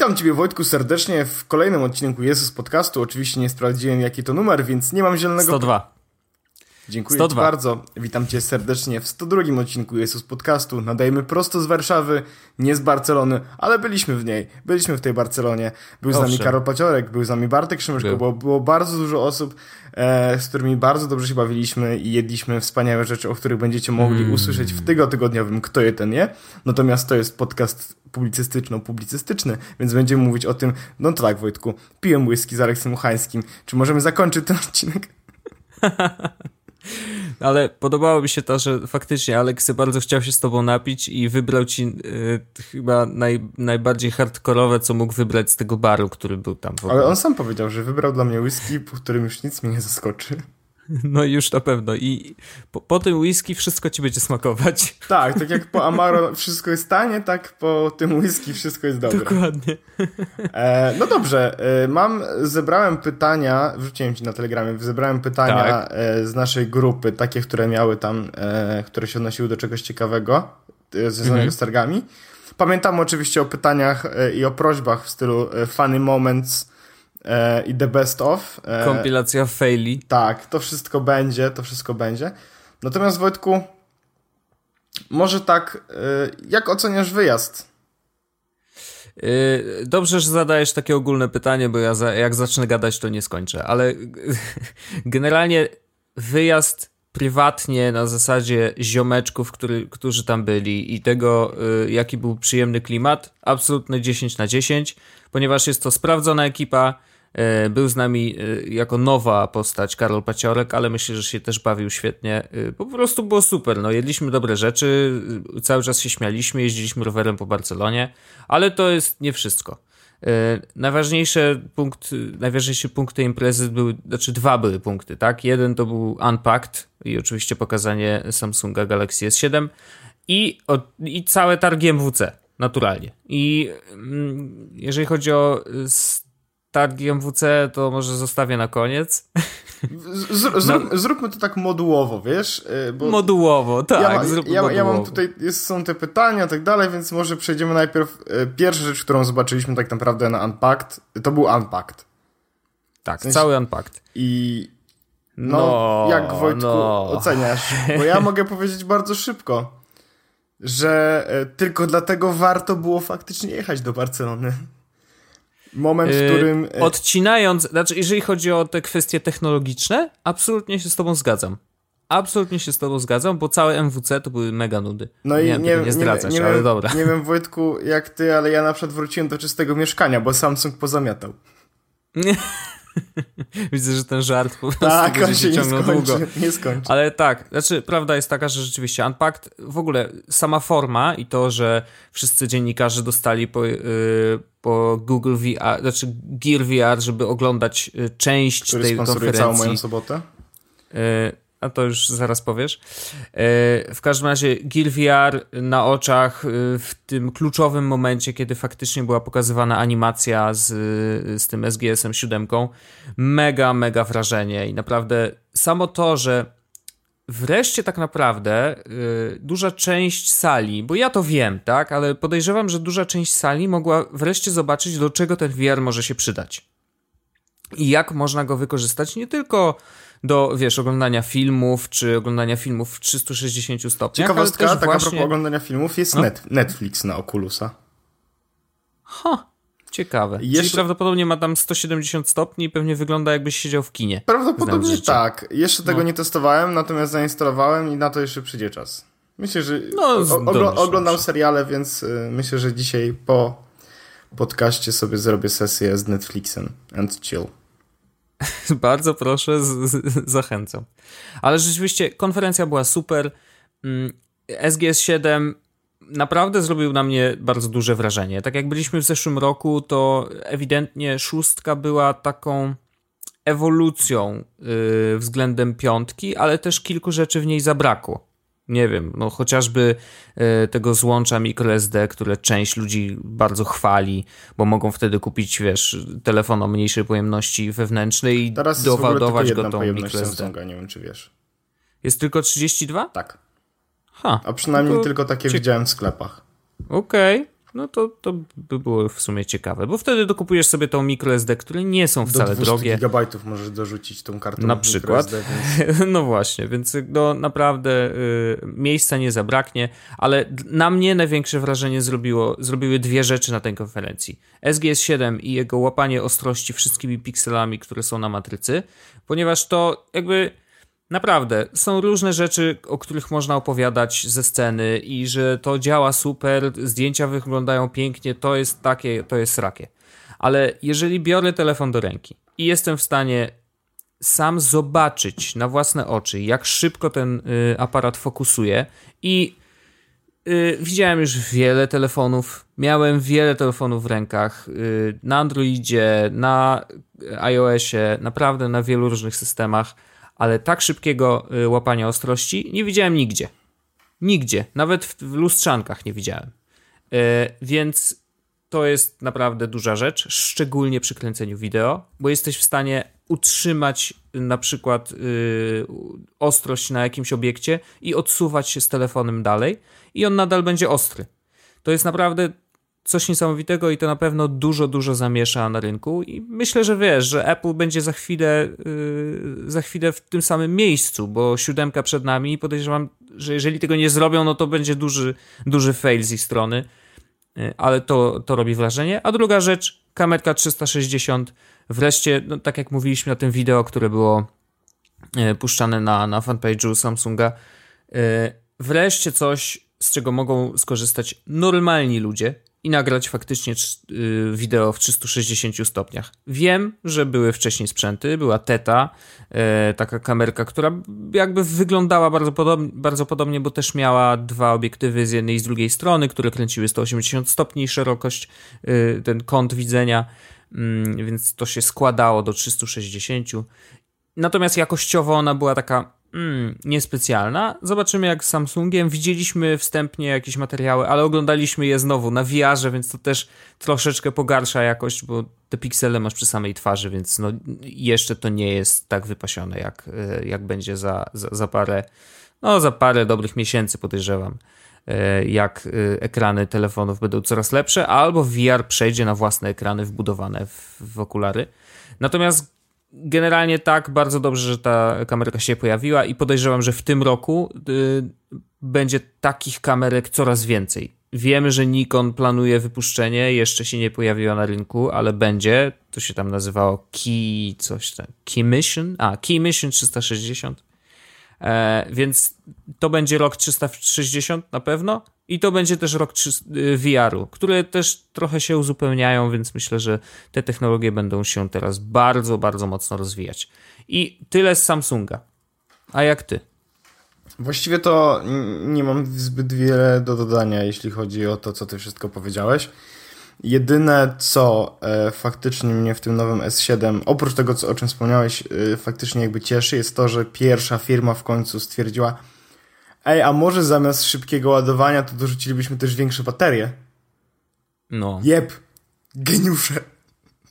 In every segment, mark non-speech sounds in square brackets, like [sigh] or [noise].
Witam Ciebie Wojtku serdecznie w kolejnym odcinku Jezus Podcastu. Oczywiście nie sprawdziłem jaki to numer, więc nie mam zielonego... 102. Dziękuję 102. Ci bardzo. Witam Cię serdecznie w 102 odcinku Jezus Podcastu. Nadajemy prosto z Warszawy, nie z Barcelony, ale byliśmy w niej. Byliśmy w tej Barcelonie. Był Owszem. z nami Karol Paciorek, był z nami Bartek Szymyszko, było, było bardzo dużo osób, e, z którymi bardzo dobrze się bawiliśmy i jedliśmy wspaniałe rzeczy, o których będziecie mogli mm. usłyszeć w tygodniowym Kto je ten je. Natomiast to jest podcast publicystyczno-publicystyczny, więc będziemy mówić o tym, no to tak Wojtku, piłem whisky z Aleksem Uchańskim. Czy możemy zakończyć ten odcinek? [laughs] Ale podobało mi się to, że faktycznie Aleksy bardzo chciał się z tobą napić i wybrał ci y, chyba naj, najbardziej hardkorowe, co mógł wybrać z tego baru, który był tam. Ale on sam powiedział, że wybrał dla mnie whisky, po którym już nic mnie nie zaskoczy. [laughs] No już na pewno. I po, po, tym whisky wszystko ci będzie smakować. [laughs] Tak, tak jak po Amaro wszystko jest tanie, tak po tym whisky wszystko jest dobre. Dokładnie. E, no dobrze, e, mam, zebrałem pytania, wrzuciłem ci na telegramie, zebrałem pytania tak. e, z naszej grupy, takie, które miały tam, e, które się odnosiły do czegoś ciekawego, związanego mhm. z targami. Pamiętam oczywiście o pytaniach i o prośbach w stylu funny moments, e, i The Best Of. E, Kompilacja faili. Tak, to wszystko będzie, to wszystko będzie. Natomiast Wojtku, może tak, e, jak oceniasz wyjazd? E, dobrze, że zadajesz takie ogólne pytanie, bo ja za, jak zacznę gadać, to nie skończę, ale [laughs] generalnie wyjazd prywatnie na zasadzie ziomeczków, który, którzy tam byli i tego, e, jaki był przyjemny klimat, absolutny 10 na 10, ponieważ jest to sprawdzona ekipa, był z nami e, jako nowa postać Karol Paciorek, ale myślę, że się też bawił świetnie. E, po prostu było super. No, jedliśmy dobre rzeczy, cały czas się śmialiśmy, jeździliśmy rowerem po Barcelonie, ale to jest nie wszystko. Najważniejsze punkt, najważniejsze punkty imprezy były, znaczy dwa były punkty, tak? Jeden to był Unpacked i oczywiście pokazanie Samsunga Galaxy S7 i, i całe targi MWC, naturalnie. I mm, jeżeli chodzi o targi MWC to może zostawię na koniec. Z, zrób, no. Zróbmy to tak modułowo, wiesz? Y, bo modułowo, tak. Ja, ja, modułowo. ja mam tutaj, jest, są te pytania i tak dalej, więc może przejdziemy najpierw. Y, pierwsza rzecz, którą zobaczyliśmy tak naprawdę na Unpacked, to był Unpacked. Tak, w sensie, cały Unpacked. I no, no jak Wojtku no. oceniasz? [laughs] Bo ja mogę powiedzieć bardzo szybko, że y, tylko dlatego warto było faktycznie jechać do Barcelony. Moment, w którym. Yy, odcinając, znaczy, jeżeli chodzi o te kwestie technologiczne, absolutnie się z Tobą zgadzam. Absolutnie się z Tobą zgadzam, bo całe MWC to były mega nudy. No i nie, nie, nie zdradzać, nie, nie, ale wiem, dobra. Nie wiem, Wojtku, jak Ty, ale ja na przykład wróciłem do czystego mieszkania, bo Samsung pozamiatał. [laughs] Widzę, że ten żart po prostu tak, będzie się nie skończy, długo. Nie skończy. Ale tak, znaczy prawda jest taka, że rzeczywiście Unpacked, w ogóle sama forma i to, że wszyscy dziennikarze dostali po, yy, po Google VR, znaczy Gear VR, żeby oglądać y, część Który tej konferencji. całą moją sobotę? Yy, a to już zaraz powiesz. E, w każdym razie Gear VR na oczach e, w tym kluczowym momencie, kiedy faktycznie była pokazywana animacja z, z tym SGS-em 7, mega, mega wrażenie i naprawdę samo to, że wreszcie tak naprawdę e, duża część sali, bo ja to wiem, tak, ale podejrzewam, że duża część sali mogła wreszcie zobaczyć, do czego ten VR może się przydać. I jak można go wykorzystać nie tylko do, wiesz, oglądania filmów, czy oglądania filmów w 360 stopniach. Ciekawostka, tak właśnie... a propos oglądania filmów, jest no. net, Netflix na Oculusa. Ha, ciekawe. Jeszcze... Czyli prawdopodobnie ma tam 170 stopni i pewnie wygląda jakbyś siedział w kinie. Prawdopodobnie tak. Jeszcze tego no. nie testowałem, natomiast zainstalowałem i na to jeszcze przyjdzie czas. Myślę, że no, ogl oglądam seriale, więc y, myślę, że dzisiaj po podcaście sobie zrobię sesję z Netflixem and chill. [laughs] Bardzo proszę, z, z, zachęcam. Ale rzeczywiście konferencja była super. Mm, SGS 7 naprawdę zrobił na mnie bardzo duże wrażenie. Tak jak byliśmy w zeszłym roku, to ewidentnie szóstka była taką ewolucją yy, względem piątki, ale też kilku rzeczy w niej zabrakło nie wiem, no chociażby e, tego złącza microSD, które część ludzi bardzo chwali, bo mogą wtedy kupić, wiesz, telefon o mniejszej pojemności wewnętrznej i Teraz doładować go tą microSD. Samsunga, nie wiem czy wiesz. Jest tylko 32? Tak. Ha, A przynajmniej tylko, tylko takie widziałem w sklepach. Okej. Okay. No to, to by było w sumie ciekawe, bo wtedy dokupujesz sobie tą microSD, które nie są wcale Do drogie. gigabajtów możesz dorzucić tą kartę Na przykład. Więc... [laughs] No właśnie, więc no naprawdę y, miejsca nie zabraknie, ale na mnie największe wrażenie zrobiło, zrobiły dwie rzeczy na tej konferencji. SGS 7 i jego łapanie ostrości wszystkimi pikselami, które są na matrycy, ponieważ to jakby Naprawdę, są różne rzeczy, o których można opowiadać ze sceny i że to działa super, zdjęcia wyglądają pięknie, to jest takie, to jest rakie. Ale jeżeli biorę telefon do ręki i jestem w stanie sam zobaczyć na własne oczy, jak szybko ten y, aparat fokusuje i y, widziałem już wiele telefonów, miałem wiele telefonów w rękach y, na Androidzie, na iOSie, naprawdę na wielu różnych systemach ale tak szybkiego y, łapania ostrości nie widziałem nigdzie. Nigdzie, nawet w lustrzankach nie widziałem. Y, więc to jest naprawdę duża rzecz, szczególnie przy kręceniu wideo, bo jesteś w stanie utrzymać na przykład ostrość na jakimś obiekcie i odsuwać się z telefonem dalej i on nadal będzie ostry. To jest naprawdę coś niesamowitego i to na pewno dużo, dużo zamiesza na rynku. I myślę, że wiesz, że Apple będzie za chwilę, yy, za chwilę w tym samym miejscu, bo siódemka przed nami i podejrzewam, że jeżeli tego nie zrobią, no to będzie duży, duży fail z ich strony, yy, ale to, to robi wrażenie. A druga rzecz, kamerka 360, wreszcie, no, tak jak mówiliśmy na tym wideo, które było yy, puszczane na, na fanpage'u Samsunga, yy, wreszcie coś, z czego mogą skorzystać normalni ludzie, i nagrać faktycznie y, wideo w 360 stopniach. Wiem, że były wcześniej sprzęty, była Teta, e, taka kamerka, która jakby wyglądała bardzo, podobnie, bardzo podobnie, bo też miała dwa obiektywy z jednej i z drugiej strony, które kręciły 180 stopni szerokość, y, ten kąt widzenia, mm, więc to się składało do 360. Natomiast jakościowo ona była taka mm, niespecjalna. Zobaczymy jak z Samsungiem. Widzieliśmy wstępnie jakieś materiały, ale oglądaliśmy je znowu na VR-ze, więc to też troszeczkę pogarsza jakość, bo te piksele masz przy samej twarzy, więc no, jeszcze to nie jest tak wypasione, jak, e, jak będzie za, za, za parę, no za parę dobrych miesięcy podejrzewam e, jak e, ekrany telefonów będą coraz lepsze, albo VR przejdzie na własne ekrany wbudowane w, w okulary. Natomiast generalnie tak, bardzo dobrze, że ta kamerka się pojawiła i podejrzewam, że w tym roku y, będzie takich kamerek coraz więcej. Wiemy, że Nikon planuje wypuszczenie, jeszcze się nie pojawiła na rynku, ale będzie. To się tam nazywało Key, coś tam. Key Mission? A, Key Mission 360. E, więc to będzie rok 360 na pewno i to będzie też rok y, VR-u, które też trochę się uzupełniają, więc myślę, że te technologie będą się teraz bardzo, bardzo mocno rozwijać. I tyle z Samsunga. A jak ty? Właściwie to nie mam zbyt wiele do dodania, jeśli chodzi o to, co ty wszystko powiedziałeś. Jedyne, co e, faktycznie mnie w tym nowym S7, oprócz tego, co, o czym wspomniałeś, e, faktycznie jakby cieszy, jest to, że pierwsza firma w końcu stwierdziła, ej, a może zamiast szybkiego ładowania, to dorzucilibyśmy też większe baterie? No. Jep, geniusze.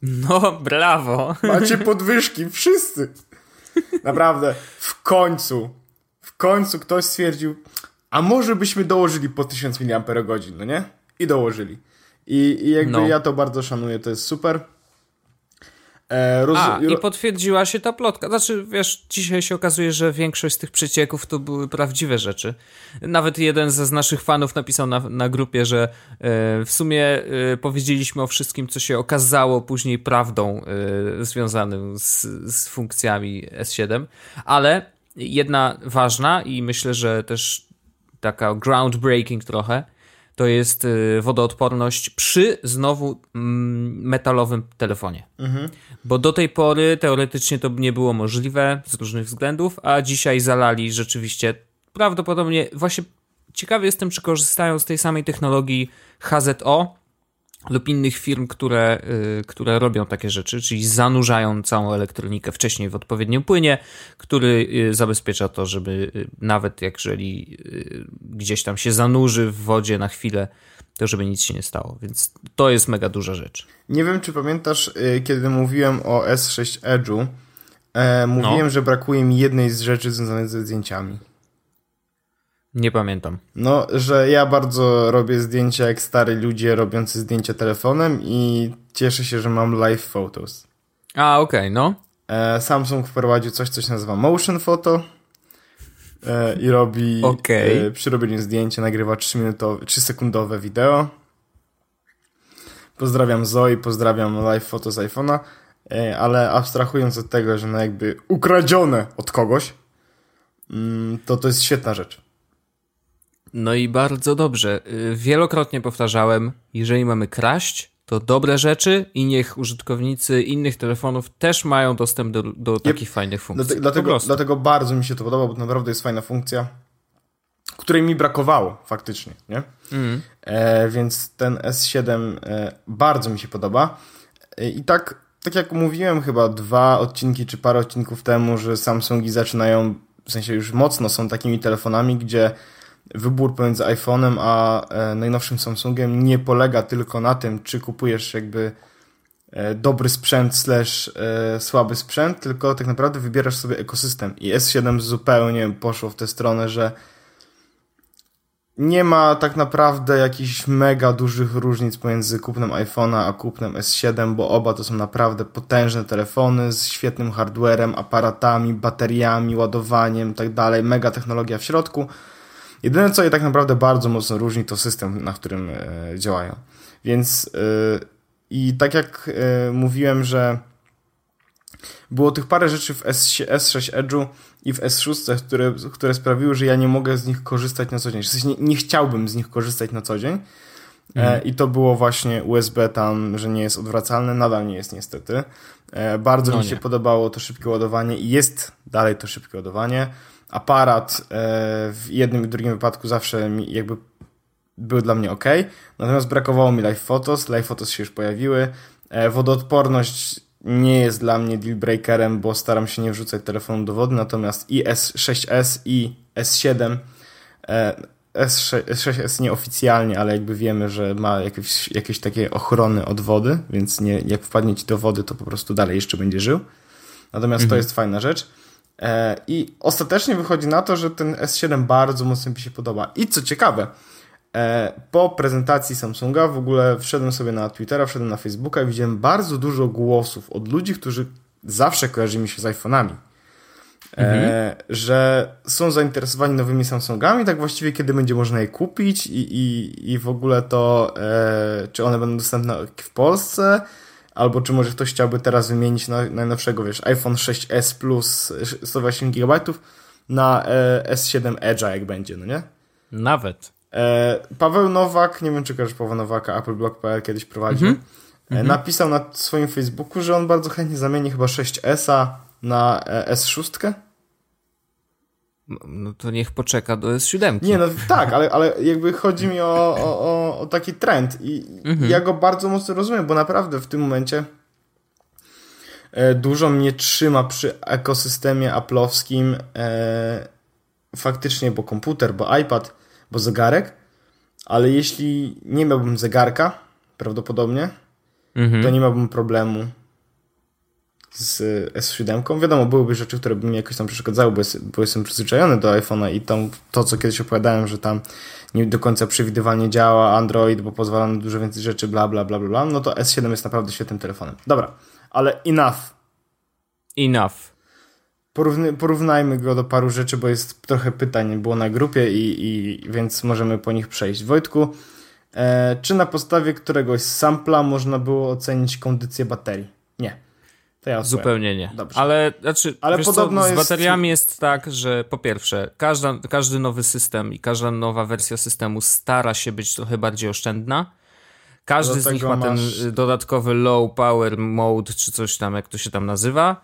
No, brawo. Macie [laughs] podwyżki, wszyscy. Naprawdę, w końcu, w końcu ktoś stwierdził, a może byśmy dołożyli po 1000 mAh, no nie? I dołożyli. I, i jakby no. ja to bardzo szanuję, to jest super. E, roz... A, i potwierdziła się ta plotka. Znaczy, wiesz, dzisiaj się okazuje, że większość z tych przecieków to były prawdziwe rzeczy. Nawet jeden z naszych fanów napisał na, na grupie, że e, w sumie e, powiedzieliśmy o wszystkim, co się okazało później prawdą e, związanym z, z funkcjami S7, ale jedna ważna i myślę, że też taka groundbreaking trochę, to jest y, wodoodporność przy znowu mm, metalowym telefonie. Mhm. Bo do tej pory teoretycznie to nie było możliwe z różnych względów, a dzisiaj zalali rzeczywiście prawdopodobnie właśnie ciekawy jestem, czy korzystają z tej samej technologii HZO, lub innych firm, które, y, które robią takie rzeczy, czyli zanurzają całą elektronikę wcześniej w odpowiednim płynie, który y, zabezpiecza to, żeby y, nawet jeżeli gdzieś tam się zanurzy w wodzie na chwilę, to żeby nic się nie stało. Więc to jest mega duża rzecz. Nie wiem, czy pamiętasz, kiedy mówiłem o S6 Edge'u, e, mówiłem, no. że brakuje mi jednej z rzeczy związanych ze zdjęciami. Nie pamiętam. No, że ja bardzo robię zdjęcia jak stary ludzie robiący zdjęcia telefonem i cieszę się, że mam live photos. A, okej, okay, no. E, Samsung wprowadził coś, co się nazywa motion photo e, i robi okay. e, przy robieniu zdjęcia nagrywa 3-minutowe, 3-sekundowe wideo. Pozdrawiam Zoe, pozdrawiam live photo z iPhone'a, ale abstrahując od tego, że no jakby ukradzione od kogoś, mm, to to jest świetna rzecz. No i bardzo dobrze. Y, wielokrotnie powtarzałem, jeżeli mamy kraść, to dobre rzeczy i niech użytkownicy innych telefonów też mają dostęp do, do takich fajnych funkcji. Dlatego, dlatego bardzo mi się to podoba, bo to naprawdę jest fajna funkcja, której mi brakowało faktycznie, nie? Mm. E, więc ten S7 e, bardzo mi się podoba. E, I tak, tak jak mówiłem chyba dwa odcinki czy parę odcinków temu, że Samsungi zaczynają, w sensie już mocno są takimi telefonami, gdzie wybór pomiędzy iPhone'em a e, najnowszym Samsungiem nie polega tylko na tym, czy kupujesz jakby e, dobry sprzęt slash e, słaby sprzęt, tylko tak naprawdę wybierasz sobie ekosystem. I S7 zupełnie poszło w tę stronę, że nie ma tak naprawdę jakichś mega dużych różnic pomiędzy kupnem iPhone'a a kupnem S7, bo oba to są naprawdę potężne telefony z świetnym hardwarem, aparatami, bateriami, ładowaniem, tak dalej, mega technologia w środku. Jedyne, co je tak naprawdę bardzo mocno różni, to system, na którym e, działają. Więc e, i tak jak e, mówiłem, że było tych parę rzeczy w S6 Edge'u i w S6, które, które sprawiły, że ja nie mogę z nich korzystać na co dzień. W sensie nie, nie chciałbym z nich korzystać na co dzień. Mhm. I to było właśnie USB tam, że nie jest odwracalne, nadal nie jest niestety. Bardzo no mi się nie. podobało to szybkie ładowanie i jest dalej to szybkie ładowanie aparat e, w jednym i drugim wypadku zawsze mi jakby był dla mnie ok. Natomiast brakowało mi live photos, live photos się już pojawiły. E, wodoodporność nie jest dla mnie deal breakerem, bo staram się nie wrzucać telefonu do wody, natomiast i S6S i S7 S6, S6S nieoficjalnie, ale jakby wiemy, że ma jakieś, jakieś takie ochrony od wody, więc nie, jak wpadnie ci do wody, to po prostu dalej jeszcze będzie żył. Natomiast mhm. to jest fajna rzecz. E, I ostatecznie wychodzi na to, że ten S7 bardzo mocno mi się podoba. I co ciekawe, e, po prezentacji Samsunga w ogóle wszedłem sobie na Twittera, wszedłem na Facebooka i widziałem bardzo dużo głosów od ludzi, którzy zawsze kojarzy mi się z iPhone'ami. E, mhm. że są zainteresowani nowymi Samsungami, tak właściwie kiedy będzie można je kupić i, i, i w ogóle to, czy one będą dostępne w Polsce, albo czy może ktoś chciałby teraz wymienić na najnowszego, wiesz, iPhone 6s Plus 128 GB na e, S7 Edge'a, jak będzie, no nie? Nawet. E, Paweł Nowak, nie wiem czy kojarzysz Paweł Nowaka, appleblog.pl kiedyś prowadził, mm -hmm. napisał na swoim Facebooku, że on bardzo chętnie zamieni chyba 6s na e, S6 no to niech poczeka do S7. Nie, no tak, ale, ale jakby chodzi mi o, o, o taki trend i mhm. ja go bardzo mocno rozumiem, bo naprawdę w tym momencie e, dużo mnie trzyma przy ekosystemie aplowskim e, faktycznie, bo komputer, bo iPad, bo zegarek, ale jeśli nie miałbym zegarka, prawdopodobnie, mhm. to nie miałbym problemu z S7. Wiadomo, byłyby rzeczy, które by mi jakoś tam przeszkadzały, bo, jest, bo jestem przyzwyczajony do iPhone'a i tam to, co kiedyś opowiadałem, że tam nie do końca przewidywalnie działa Android, bo pozwala na dużo więcej rzeczy, bla, bla, bla, bla, bla, no to S7 jest naprawdę świetnym telefonem. Dobra, ale enough. Enough. Porówny, porównajmy go do paru rzeczy, bo jest trochę pytań było na grupie i, i więc możemy po nich przejść. Wojtku, e, czy na podstawie któregoś sampla można było ocenić kondycję baterii? Nie. To ja Zupełnie nie. Dobrze. Ale, znaczy, Ale podobno co, z bateriami jest... jest... tak, że po pierwsze, każda, każdy nowy system i każda nowa wersja systemu stara się być trochę bardziej oszczędna. Każdy z nich ma ten dodatkowy low power mode, czy coś tam, jak to się tam nazywa.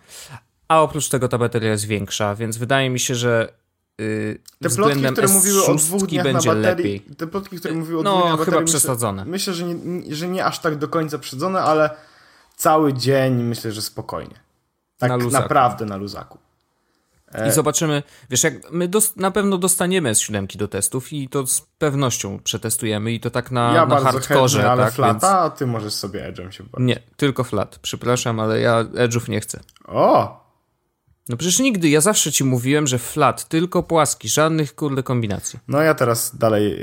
A oprócz tego ta bateria jest większa, więc wydaje mi się, że Yy, te plotki, które mówiły o dwóch dniach na baterii, lepiej. te plotki, które mówiły o no, dwóch dniach na baterii, chyba przesadzone. Myślę, myślę że, nie, że nie aż tak do końca przesadzone, ale cały dzień myślę, że spokojnie. Tak na naprawdę na luzaku. I e, zobaczymy, wiesz, jak my na pewno dostaniemy S7 do testów i to z pewnością przetestujemy i to tak na, ja na hardkorze. Ja ale tak, flata, więc... a ty możesz sobie Edge'em się bawić. Nie, tylko flat. Przepraszam, ale ja Edge'ów nie chcę. O! No przecież nigdy, ja zawsze ci mówiłem, że flat, tylko płaski, żadnych kurde kombinacji. No ja teraz dalej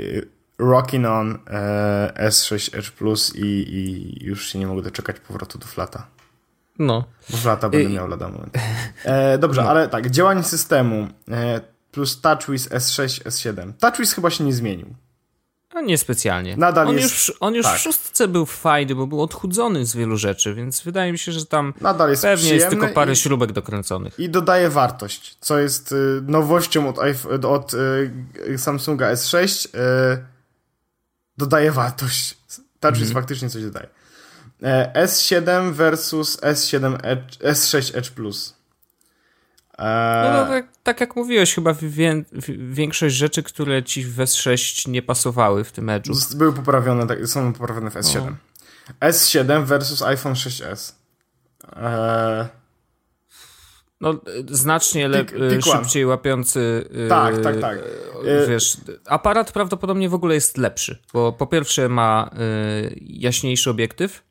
rocking on e, S6 Edge Plus i, i już się nie mogę doczekać powrotu do flata. No. Bo flata będę I... miał lada moment. E, dobrze, no. ale tak, działanie systemu e, plus TouchWiz S6, S7. TouchWiz chyba się nie zmienił. A nie specjalnie. Nadal on jest, już, on już tak. w szóstce był fajny, bo był odchudzony z wielu rzeczy, więc wydaje mi się, że tam Nadal jest pewnie jest tylko parę i, śrubek dokręconych. I dodaje wartość, co jest y, nowością od, od y, Samsunga S6. Dodaje wartość. TouchWiz mm faktycznie coś dodaje. E, S7 versus S7 Edge, S6 Edge Plus. E... No, no tak, tak, jak mówiłeś, chyba wie, większość rzeczy, które ci w S6 nie pasowały w tym Edge'u. Były poprawione, tak, są poprawione w S7. No. S7 versus iPhone 6s. E... No, znacznie lepiej, szybciej łapiący. Tak, tak, tak. E, wiesz, aparat prawdopodobnie w ogóle jest lepszy, bo po pierwsze ma y, jaśniejszy obiektyw,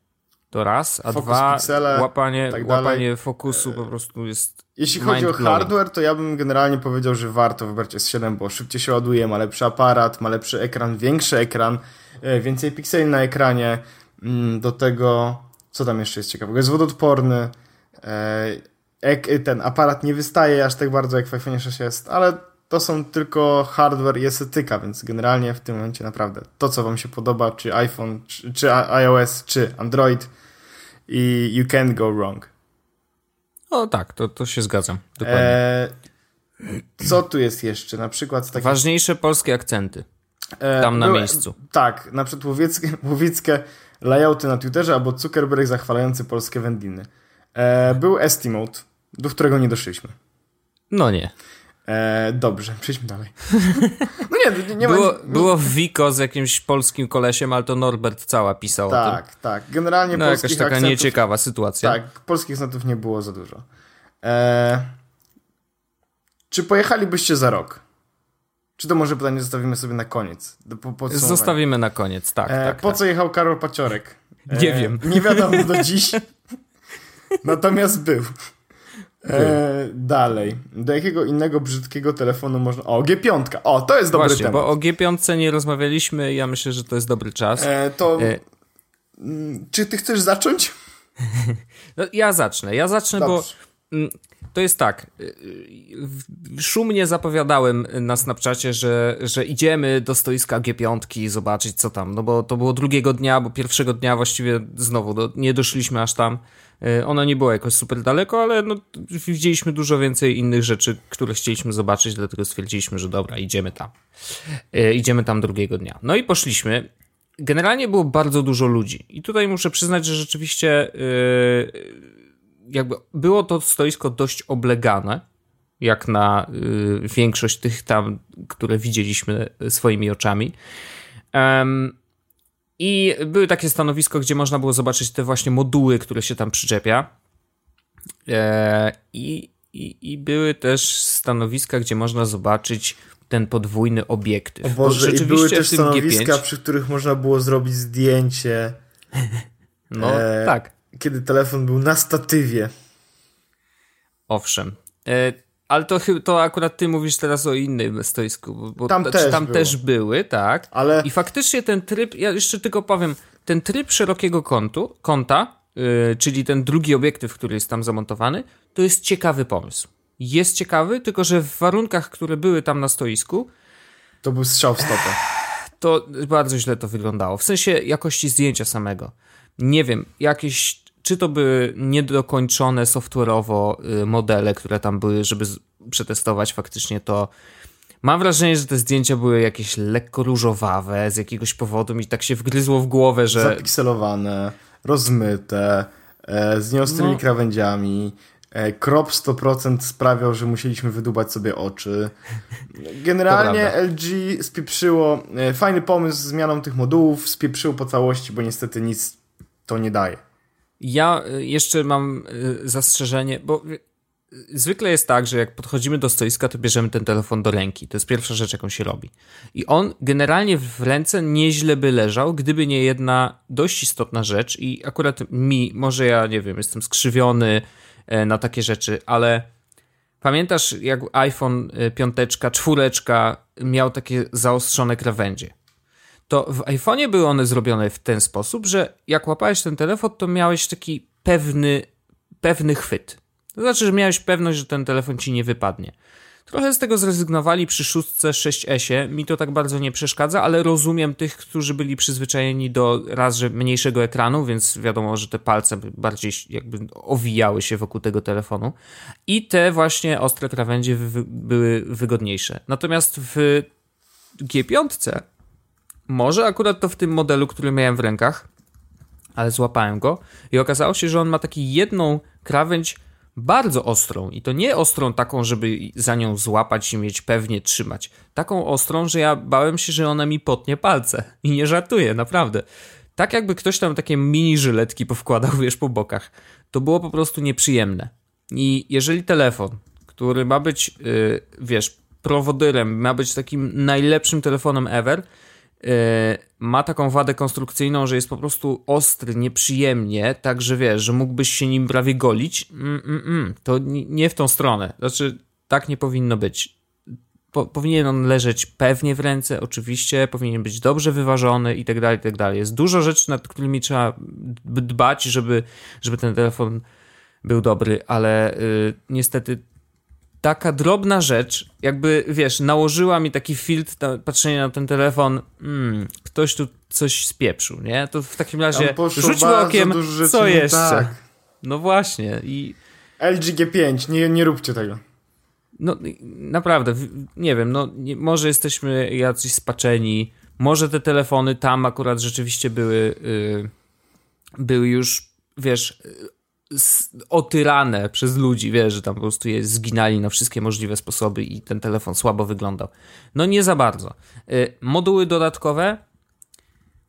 to raz, a Fokus dwa, piksele, łapanie, tak łapanie fokusu po prostu jest. Jeśli chodzi o hardware, to ja bym generalnie powiedział, że warto wybrać S7, bo szybciej się ładuje, ma lepszy aparat, ma lepszy ekran, większy ekran, więcej pikseli na ekranie. Mm, do tego, co tam jeszcze jest ciekawego? Jest wodoodporny. Ten aparat nie wystaje aż tak bardzo jak w iPhone 6 jest, ale to są tylko hardware i estetyka, więc generalnie w tym momencie naprawdę to, co Wam się podoba, czy iPhone, czy, czy iOS, czy Android, i you can't go wrong. O tak, to, to się zgadzam. Dokładnie. E, co tu jest jeszcze? Na przykład takie... Ważniejsze polskie akcenty. E, Tam na były, miejscu. Tak, na przykład łowieckie, łowieckie layouty na Twitterze albo Zuckerberg zachwalający polskie wędliny. E, był Estimate, do którego nie doszliśmy. No nie. E, dobrze, przejdźmy dalej. [laughs] No nie, nie, nie było, ma... było w Wiko z jakimś polskim kolesiem, ale to Norbert cała pisał Tak, o tym. tak. Generalnie no, jakaś taka akcentów, nieciekawa sytuacja. Tak, polskich znatów nie było za dużo. E, czy pojechalibyście za rok? Czy to może pytanie zostawimy sobie na koniec? Po, Zostawimy na koniec, tak. E, tak po tak. co jechał Karol Paciorek? nie wiem. Nie wiadomo do [laughs] dziś. Natomiast był. E, dalej. Do jakiego innego brzydkiego telefonu można. O, G5. O, to jest dobry Właśnie, temat. bo o G5 nie rozmawialiśmy ja myślę, że to jest dobry czas. E, to. E... Mm, czy ty chcesz zacząć? [laughs] no, ja zacznę. Ja zacznę, Dobrze. bo. Mm, to jest tak. Y, szumnie zapowiadałem na Snapchacie, że, że idziemy do stoiska G5 zobaczyć co tam. No bo to było drugiego dnia, bo pierwszego dnia właściwie znowu do, nie doszliśmy aż tam. Y, ona nie była jakoś super daleko, ale no, widzieliśmy dużo więcej innych rzeczy, które chcieliśmy zobaczyć, dlatego stwierdziliśmy, że dobra, idziemy tam. Idziemy tam drugiego dnia. No i poszliśmy. Generalnie było bardzo dużo ludzi. I tutaj muszę przyznać, że rzeczywiście. Yy, jakby było to stoisko dość oblegane, jak na większość tych tam, które widzieliśmy swoimi oczami. I były takie stanowisko, gdzie można było zobaczyć te właśnie moduły, które się tam przyczepia. E, i, i, I były też stanowiska, gdzie można zobaczyć ten podwójny obiektyw. O Boże, i były też stanowiska, G5... przy których można było zrobić zdjęcie. [laughs] No, e, tak kiedy telefon był na statywie. Owszem. E, ale to, to akurat ty mówisz teraz o innym stoisku, bo tam, też, tam też, były, tak. Ale... I faktycznie ten tryb, ja jeszcze tylko powiem, ten tryb szerokiego kątu, kąta, yy, czyli ten drugi obiektyw, który jest tam zamontowany, to jest ciekawy pomysł. Jest ciekawy, tylko że w warunkach, które były tam na stoisku. To był strzał w stopę. To bardzo źle to wyglądało. W sensie jakości zdjęcia samego. Nie wiem, jakieś czy to były niedokończone software'owo y, modele, które tam były, żeby przetestować faktycznie to. Mam wrażenie, że te zdjęcia były jakieś lekko różowawe z jakiegoś powodu mi tak się wgryzło w głowę, że... Zapikselowane, rozmyte, e, z nieostrymi no. krawędziami, e, crop 100% sprawiał, że musieliśmy wydubać sobie oczy. Generalnie LG spieprzyło, e, fajny pomysł z zmianą tych modułów, spieprzyło po całości, bo niestety nic to nie daje. Ja y, jeszcze mam y, zastrzeżenie, bo y, zwykle jest tak, że jak podchodzimy do stoiska, to bierzemy ten telefon do ręki. To jest pierwsza rzecz, jaką się robi. I on generalnie w ręce nieźle by leżał, gdyby nie jedna dość istotna rzecz i akurat mi, może ja nie wiem, jestem skrzywiony e, na takie rzeczy, ale pamiętasz jak iPhone piąteczka, czwóreczka miał takie zaostrzone krawędzie? To w iPhone'ie były one zrobione w ten sposób, że jak łapałeś ten telefon, to miałeś taki pewny, pewny chwyt. To znaczy, że miałeś pewność, że ten telefon ci nie wypadnie. Trochę z tego zrezygnowali przy szóstce 6S. Mi to tak bardzo nie przeszkadza, ale rozumiem tych, którzy byli przyzwyczajeni do raz, że mniejszego ekranu, więc wiadomo, że te palce bardziej jakby owijały się wokół tego telefonu. I te właśnie ostre krawędzie wy były wygodniejsze. Natomiast w G5 może akurat to w tym modelu, który miałem w rękach, ale złapałem go i okazało się, że on ma taki jedną krawędź bardzo ostrą i to nie ostrą taką, żeby za nią złapać i mieć pewnie trzymać. Taką ostrą, że ja bałem się, że ona mi potnie palce. I nie żartuję, naprawdę. Tak jakby ktoś tam takie mini żyletki powkładał, [laughs] wiesz, po bokach. To było po prostu nieprzyjemne. I jeżeli telefon, który ma być, yy, wiesz, prowodyrem, ma być takim najlepszym telefonem ever, ma taką wadę konstrukcyjną, że jest po prostu ostry, nieprzyjemnie, tak że wiesz, że mógłbyś się nim prawie golić, mm, mm, mm. to nie w tą stronę. Znaczy, tak nie powinno być. Po, powinien on leżeć pewnie w ręce, oczywiście, powinien być dobrze wyważony i tak dalej, i tak dalej. Jest dużo rzeczy, nad którymi trzeba dbać, żeby, żeby ten telefon był dobry, ale y, niestety taka drobna rzecz, jakby wiesz, nałożyła mi taki filtr na patrzenie na ten telefon, hmm, ktoś tu coś spieprzył, nie? To w takim razie rzućmy okiem, co jeszcze. Tak. No właśnie i... LG G5, nie, nie róbcie tego. No naprawdę, nie wiem, no nie, może jesteśmy jacyś spaczeni, może te telefony tam akurat rzeczywiście były, yy, były już, wiesz, otyrane przez ludzi, wiesz, że tam po prostu je zginali na wszystkie możliwe sposoby i ten telefon słabo wyglądał. No nie za bardzo. Y, moduły dodatkowe.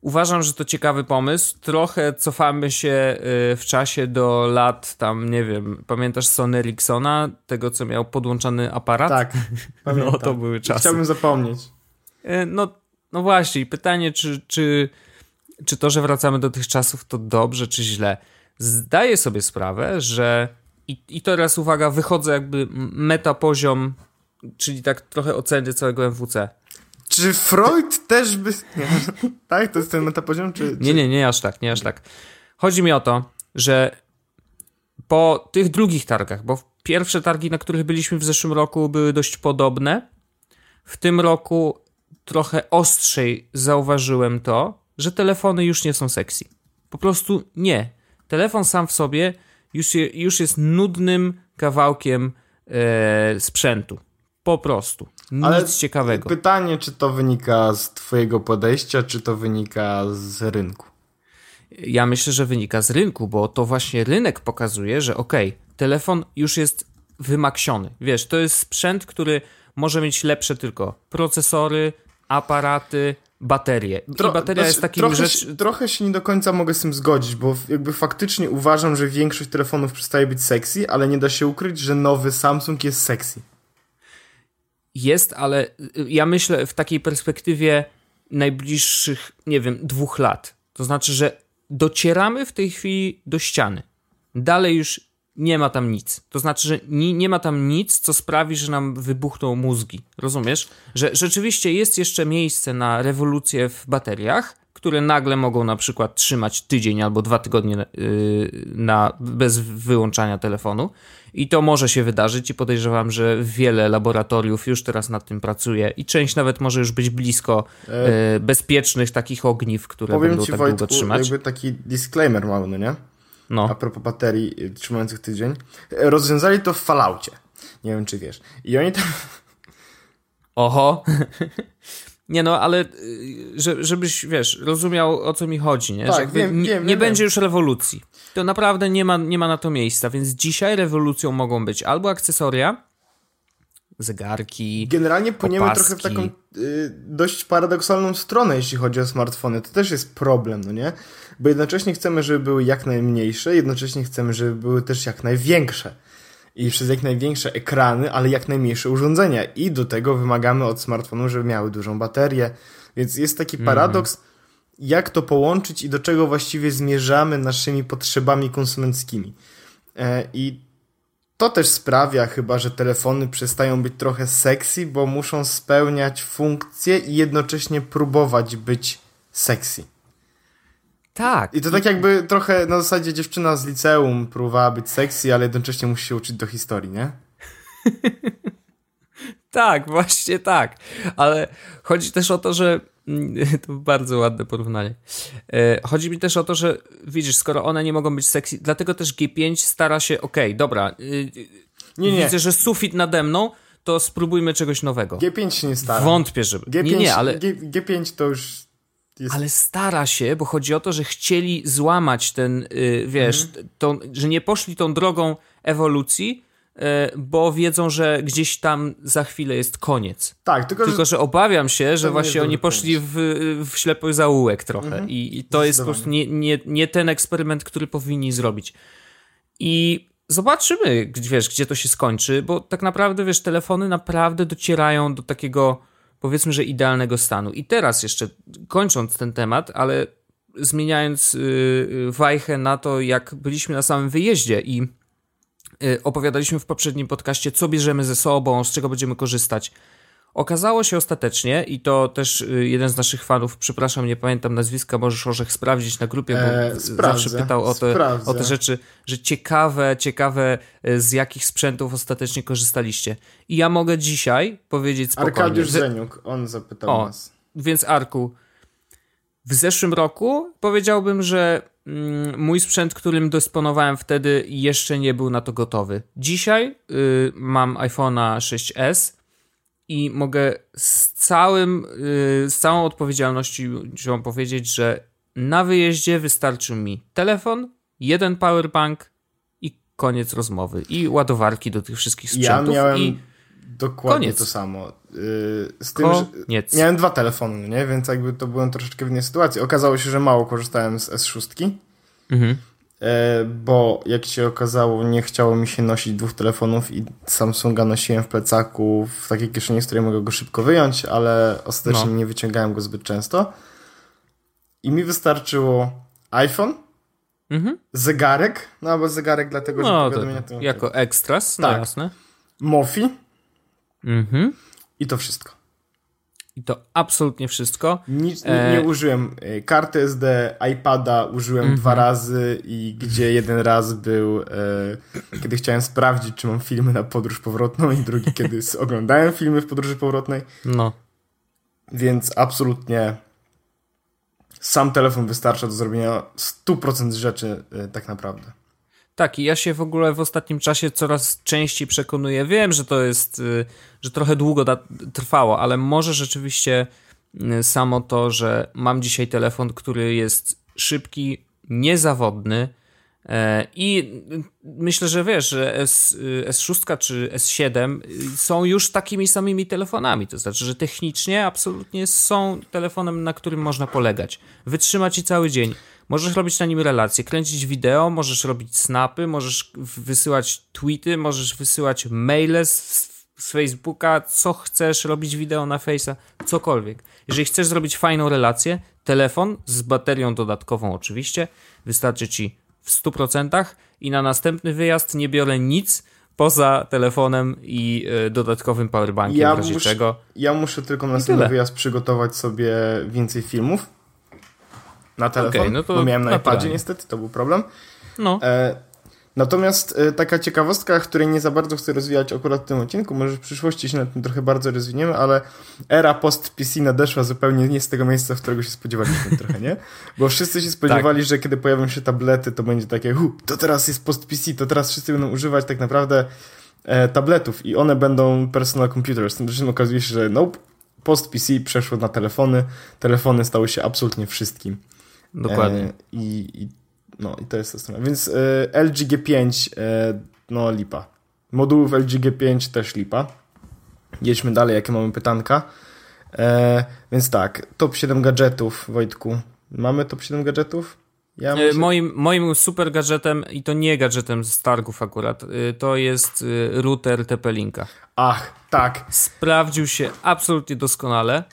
Uważam, że to ciekawy pomysł. Trochę cofamy się y, w czasie do lat tam, nie wiem, pamiętasz Sony Ericssona, tego co miał podłączony aparat? Tak, pamiętam. [laughs] No to były czasy. Chciałbym zapomnieć. Y, no, no właśnie, pytanie, czy, czy, czy to, że wracamy do tych czasów, to dobrze, czy źle? Zdaję sobie sprawę, że i, i teraz uwaga, wychodzę jakby meta poziom, czyli tak trochę oceny całego MWC. Czy Freud też by... Nie. tak? To jest ten metapoziom? Czy, czy... Nie, nie, nie aż tak, nie aż tak. Chodzi mi o to, że po tych drugich targach, bo pierwsze targi, na których byliśmy w zeszłym roku, były dość podobne. W tym roku trochę ostrzej zauważyłem to, że telefony już nie są sexy. Po prostu nie telefon sam w sobie już, je, już jest nudnym kawałkiem e, sprzętu. Po prostu. Nic Ale ciekawego. Pytanie, czy to wynika z Twojego podejścia, czy to wynika z rynku? Ja myślę, że wynika z rynku, bo to właśnie rynek pokazuje, że okej, okay, telefon już jest wymaksiony. Wiesz, to jest sprzęt, który może mieć lepsze tylko procesory, aparaty, baterię. I bateria jest takim trochę, rzecz... Trochę się nie do końca mogę z tym zgodzić, bo jakby faktycznie uważam, że większość telefonów przestaje być sexy, ale nie da się ukryć, że nowy Samsung jest sexy. Jest, ale y, ja myślę w takiej perspektywie najbliższych, nie wiem, dwóch lat. To znaczy, że docieramy w tej chwili do ściany. Dalej już nie ma tam nic. To znaczy, że nie, nie ma tam nic, co sprawi, że nam wybuchną mózgi. Rozumiesz? Że rzeczywiście jest jeszcze miejsce na rewolucję w bateriach, które nagle mogą na przykład trzymać tydzień albo dwa tygodnie yy, na, bez wyłączania telefonu. I to może się wydarzyć i podejrzewam, że wiele laboratoriów już teraz nad tym pracuje i część nawet może już być blisko yy, bezpiecznych takich ogniw, które Powiem będą ci, tak Wojtku, długo trzymać. jakby taki disclaimer mały, no nie? No. a propos baterii y, trzymających tydzień, rozwiązali to w Falloutie. Nie wiem, czy wiesz. I oni tam... Oho. [laughs] Nie no, ale y, że, żebyś, wiesz, rozumiał o co mi chodzi, nie? Tak, Że wiem, nie, wiem, nie będzie już rewolucji. To naprawdę nie ma, nie ma na to miejsca, więc dzisiaj rewolucją mogą być albo akcesoria, zegarki. Generalnie płyniemy opaski. trochę w taką y, dość paradoksalną stronę, jeśli chodzi o smartfony. To też jest problem, no nie? Bo jednocześnie chcemy, żeby były jak najmniejsze, jednocześnie chcemy, żeby były też jak największe. I przez jak największe ekrany, ale jak najmniejsze urządzenia. I do tego wymagamy od smartfonów, żeby miały dużą baterię. Więc jest taki mhm. paradoks, mm. jak to połączyć i do czego właściwie zmierzamy naszymi potrzebami konsumenckimi. E, I to też sprawia chyba, że telefony przestają być trochę sexy, bo muszą spełniać funkcje i jednocześnie próbować być sexy. Tak. I to tak jakby trochę na zasadzie dziewczyna z liceum próbowała być sexy, ale jednocześnie musi się uczyć do historii, nie? [laughs] tak, właśnie tak. Ale chodzi też o to, że [laughs] to bardzo ładne porównanie. E, chodzi mi też o to, że widzisz, skoro one nie mogą być sexy, dlatego też G5 stara się, okej, okay, dobra, y, nie, nie. widzę, że sufit nade mną, to spróbujmy czegoś nowego. G5 się nie stara. Wątpię, żeby... G5, nie, nie, ale... G, G5 to już jest... Ale stara się, bo chodzi o to, że chcieli złamać ten, yy, wiesz, mhm. tą, że nie poszli tą drogą ewolucji, E, bo wiedzą, że gdzieś tam za chwilę jest koniec. Tak, tylko, tylko że, że obawiam się, że właśnie oni poszli w, w ślepy zaułek trochę mhm. I, i, to jest po prostu nie, nie, nie ten eksperyment, który powinni zrobić. I zobaczymy, wiesz, gdzie to się skończy, bo tak naprawdę, wiesz, telefony naprawdę docierają do takiego, powiedzmy, że idealnego stanu. I teraz jeszcze, kończąc ten temat, ale zmieniając yy, wajchę na to, jak byliśmy na samym wyjeździe i Y, opowiadaliśmy w poprzednim podcaście, co bierzemy ze sobą, z czego będziemy korzystać. Okazało się ostatecznie, i to też y, jeden z naszych fanów, przepraszam, nie pamiętam nazwiska, możesz Orzech sprawdzić na grupie, bo eee, zawsze pytał o te, o te rzeczy, że ciekawe, ciekawe y, z jakich sprzętów ostatecznie korzystaliście. I ja mogę dzisiaj powiedzieć spokojnie. Arkadiusz Zeniuk, on zapytał o, nas. Więc Arku, w zeszłym roku powiedziałbym, że Mm, mój sprzęt, którym dysponowałem wtedy, jeszcze nie był na to gotowy. Dzisiaj y, mam iPhone'a 6s i mogę z, całym, y, z całą odpowiedzialnością powiedzieć, że na wyjeździe wystarczył mi telefon, jeden powerbank i koniec rozmowy. I ładowarki do tych wszystkich sprzętów. Ja miałem i dokładnie koniec. to samo. Y, z tym, koniec. że miałem dwa telefony, nie? więc jakby to byłem troszeczkę w innej sytuacji. Okazało się, że mało korzystałem z S6. Mhm. E, bo jak się okazało, nie chciało mi się nosić dwóch telefonów i Samsunga nosiłem w plecaku w takiej kieszeni, z której mogę go szybko wyjąć, ale ostatecznie no. nie wyciągałem go zbyt często. I mi wystarczyło iPhone, mhm. zegarek, no albo zegarek dlatego, no, że powiadomienia to... Jako ekstras, no tak. jasne. Mofi mhm. i to wszystko. I to absolutnie wszystko. Nic, nie, nie użyłem e, karty SD, iPada użyłem mm -hmm. dwa razy i gdzie jeden raz był, e, kiedy chciałem sprawdzić, czy mam filmy na podróż powrotną i drugi, kiedy oglądałem filmy w podróży powrotnej. No. Więc absolutnie sam telefon wystarcza do zrobienia 100% rzeczy e, tak naprawdę. Tak, i ja się w ogóle w ostatnim czasie coraz częściej przekonuję. Wiem, że to jest, y, że trochę długo trwało, ale może rzeczywiście y, samo to, że mam dzisiaj telefon, który jest szybki, niezawodny, e, i myślę, że wiesz, że S, y, S6 czy S7 są już takimi samymi telefonami. To znaczy, że technicznie absolutnie są telefonem, na którym można polegać. Wytrzyma ci cały dzień. Możesz robić na nim relacje, kręcić wideo, możesz robić snapy, możesz wysyłać tweety, możesz wysyłać maile z, z Facebooka, co chcesz, robić wideo na Face'a, cokolwiek. Jeżeli chcesz zrobić fajną relację, telefon z baterią dodatkową oczywiście, wystarczy ci w 100% i na następny wyjazd nie biorę nic poza telefonem i y, dodatkowym powerbankiem ja w razie muszę, czego. Ja muszę tylko na następny wyjazd przygotować sobie więcej filmów na telefon, okay, no to bo miałem na iPadzie niestety, to był problem. No. E, natomiast e, taka ciekawostka, której nie za bardzo chcę rozwijać akurat w tym odcinku, może w przyszłości się na tym trochę bardzo rozwiniemy, ale era post-PC nadeszła zupełnie nie z tego miejsca, w którego się spodziewaliśmy [laughs] trochę, nie? Bo wszyscy się spodziewali, tak. że kiedy pojawią się tablety, to będzie takie, hu, to teraz jest post-PC, to teraz wszyscy będą używać tak naprawdę e, tabletów i one będą personal computers. Tymczasem okazuje się, że nope, post-PC przeszło na telefony, telefony stały się absolutnie wszystkim. Dokładnie. E, I, i, no, i to jest to strona. Więc e, LG G5, e, no lipa. Modułów LG G5 też lipa. Jedźmy dalej, jakie mamy pytanka. Więc tak, top 7 gadżetów, Wojtku. Mamy top 7 gadżetów? Ja muszę... moim, moim super gadżetem, i to nie gadżetem z targów akurat, to jest router TP-Linka. Ach, tak. Sprawdził się absolutnie doskonale.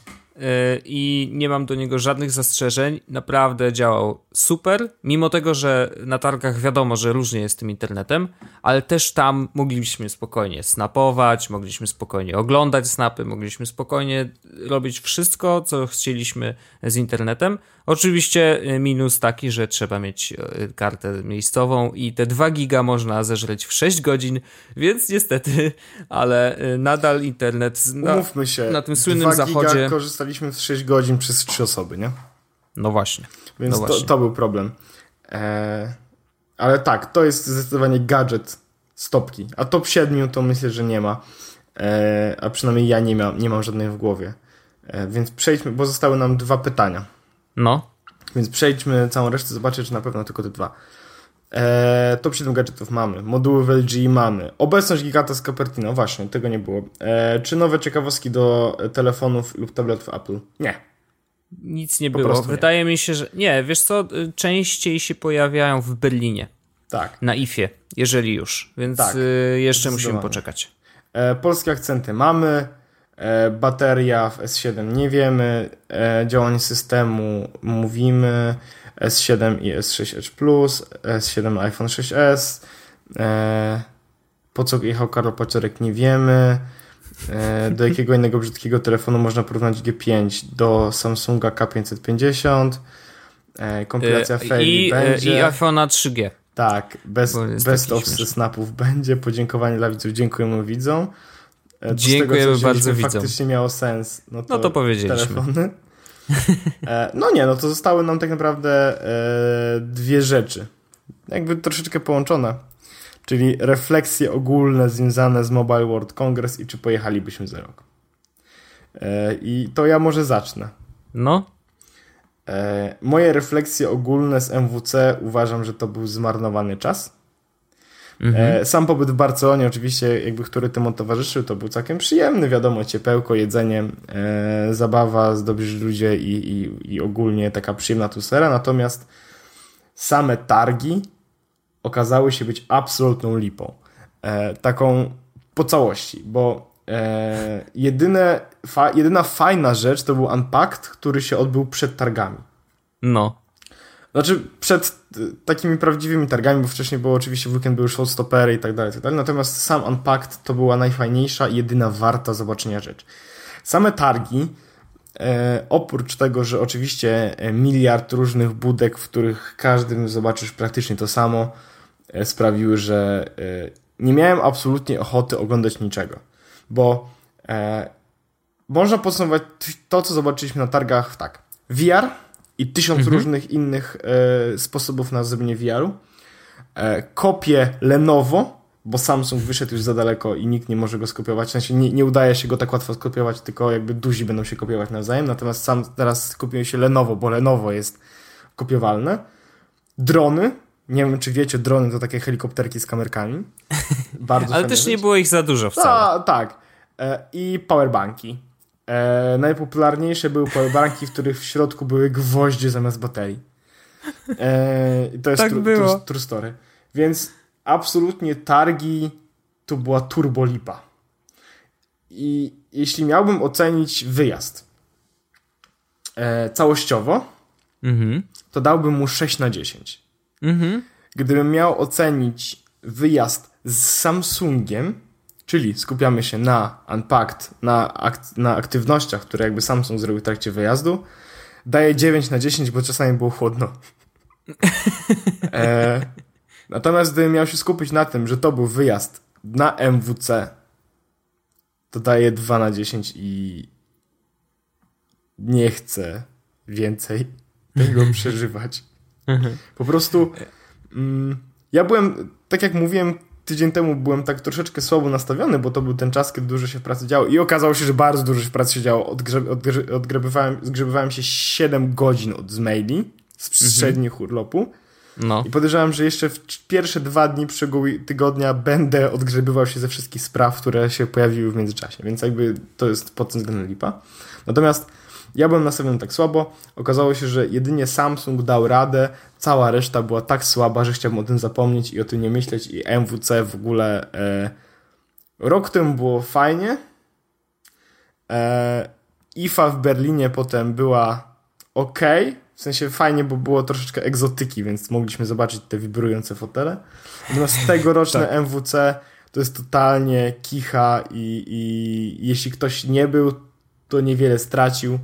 Y, i nie mam do niego żadnych zastrzeżeń. Naprawdę działał super, mimo tego, że na targach wiadomo, że różnie jest z tym internetem, ale też tam mogliśmy spokojnie snapować, mogliśmy spokojnie oglądać snapy, mogliśmy spokojnie robić wszystko, co chcieliśmy z internetem. Oczywiście e, minus taki, że trzeba mieć e, kartę miejscową i te 2 giga można zeżreć w 6 godzin, więc niestety, [laughs] ale e, nadal internet na, Umówmy się, na tym słynnym 2 giga zachodzie. korzystaliśmy w 6 godzin przez 3 osoby, nie? No właśnie. Więc no właśnie. To, to, był problem. E, ale tak, to jest zdecydowanie gadżet stopki. A top 7 to myślę, że nie ma. E, a przynajmniej ja nie, ma, nie mam żadnej w głowie. E, więc przejdźmy, bo zostały nam dwa pytania. No. Więc przejdźmy całą resztę, zobaczę, czy na pewno tylko te dwa. Top 7 gadżetów mamy, moduły w LG mamy, obecność giganta z Cupertino, właśnie, tego nie było. Czy nowe ciekawostki do telefonów lub tabletów Apple? Nie. Nic nie po było. Wydaje nie. mi się, że. Nie, wiesz co, częściej się pojawiają w Berlinie. Tak. Na IFie, jeżeli już. Więc tak, y, jeszcze musimy poczekać. E, polskie akcenty mamy. E, bateria w S7 nie wiemy. E, działanie systemu mówimy. S7 i S6 Edge Plus. S7 iPhone 6s. E, po co jechał Karol Paciorek nie wiemy. E, do jakiego innego brzydkiego telefonu można porównać G5? Do Samsunga K550. E, kompilacja e, I, będzie. I iPhone'a 3G. Tak, bez, best of ze snapów [laughs] będzie. Podziękowanie dla widzów. Dziękujemy widzom. Dziękujemy tego, bardzo widzom. faktycznie miało sens. No to, no to powiedzieliśmy. Telefony. [laughs] no nie, no to zostały nam tak naprawdę dwie rzeczy. Jakby troszeczkę połączone czyli refleksje ogólne związane z Mobile World Congress i czy pojechalibyśmy za rok. E, I to ja może zacznę. No. E, moje refleksje ogólne z MWC uważam, że to był zmarnowany czas. Mhm. E, sam pobyt w Barcelonie, oczywiście, jakby który temu towarzyszył, to był całkiem przyjemny, wiadomo, ciepełko, jedzenie, zabawa, zdobrzy ludzie i, i, i ogólnie taka przyjemna atmosfera. Natomiast same targi okazały się być absolutną lipą. E, taką po całości, bo e, jedyne, fa, jedyna fajna rzecz to był Unpacked, który się odbył przed targami. No. Znaczy przed e, takimi prawdziwymi targami, bo wcześniej było oczywiście w weekend były showstoppery i tak dalej, tak dalej. Natomiast sam Unpacked to była najfajniejsza i jedyna warta zobaczenia rzecz. Same targi, e, oprócz tego, że oczywiście e, miliard różnych budek, w których każdym zobaczysz praktycznie to samo, sprawiły, że e, nie miałem absolutnie ochoty oglądać niczego, bo e, można podsumować to, co zobaczyliśmy na targach tak. VR i tysiąc mhm. różnych innych sposobów na zrobienie VR-u. kopie Lenovo, bo Samsung wyszedł już za daleko i nikt nie może go skopiować. W sensie nie, nie udaje się go tak łatwo skopiować, tylko jakby duzi będą się kopiować nawzajem. Natomiast sam teraz kopiuje się Lenovo, bo Lenovo jest kopiowalne. Drony, nie wiem, czy wiecie, drony to takie helikopterki z kamerkami. Bardzo [laughs] Ale też nie było ich za dużo wcale. Ta, tak. E, I powerbanki. E, najpopularniejsze były powerbanki, w których w środku były gwoździe zamiast baterii. E, to jest tak tru, było. True story. Więc absolutnie targi to była turbolipa. I jeśli miałbym ocenić wyjazd e, całościowo, mhm. to dałbym mu 6 na 10. Mhm. Gdybym miał ocenić wyjazd z Samsungiem, czyli skupiamy się na Unpacked, na, ak na aktywnościach, które jakby Samsung zrobił w trakcie wyjazdu, daję 9 na 10, bo czasami było chłodno. [laughs] e, natomiast gdybym miał się skupić na tym, że to był wyjazd na MWC, to daję 2 na 10 i nie chcę więcej tego [laughs] przeżywać. Mhm. Po prostu mm, ja byłem, tak jak mówiłem tydzień temu, byłem tak troszeczkę słabo nastawiony, bo to był ten czas, kiedy dużo się w pracy działo i okazało się, że bardzo dużo się w pracy się działo. Odgrze, zgrzebywałem się 7 godzin od z maili z przednich mhm. urlopu. No. I podejrzewam, że jeszcze w pierwsze dwa dni tygodnia będę odgrzebywał się ze wszystkich spraw, które się pojawiły w międzyczasie, więc jakby to jest pod tym względem lipa. Natomiast ja byłem nastawiony tak słabo. Okazało się, że jedynie Samsung dał radę, cała reszta była tak słaba, że chciałbym o tym zapomnieć i o tym nie myśleć. I MWC w ogóle. E, rok temu było fajnie. E, IFA w Berlinie potem była ok, W sensie fajnie, bo było troszeczkę egzotyki, więc mogliśmy zobaczyć te wibrujące fotele. Natomiast [laughs] tegoroczne tak. MWC to jest totalnie kicha i, i jeśli ktoś nie był, to niewiele stracił,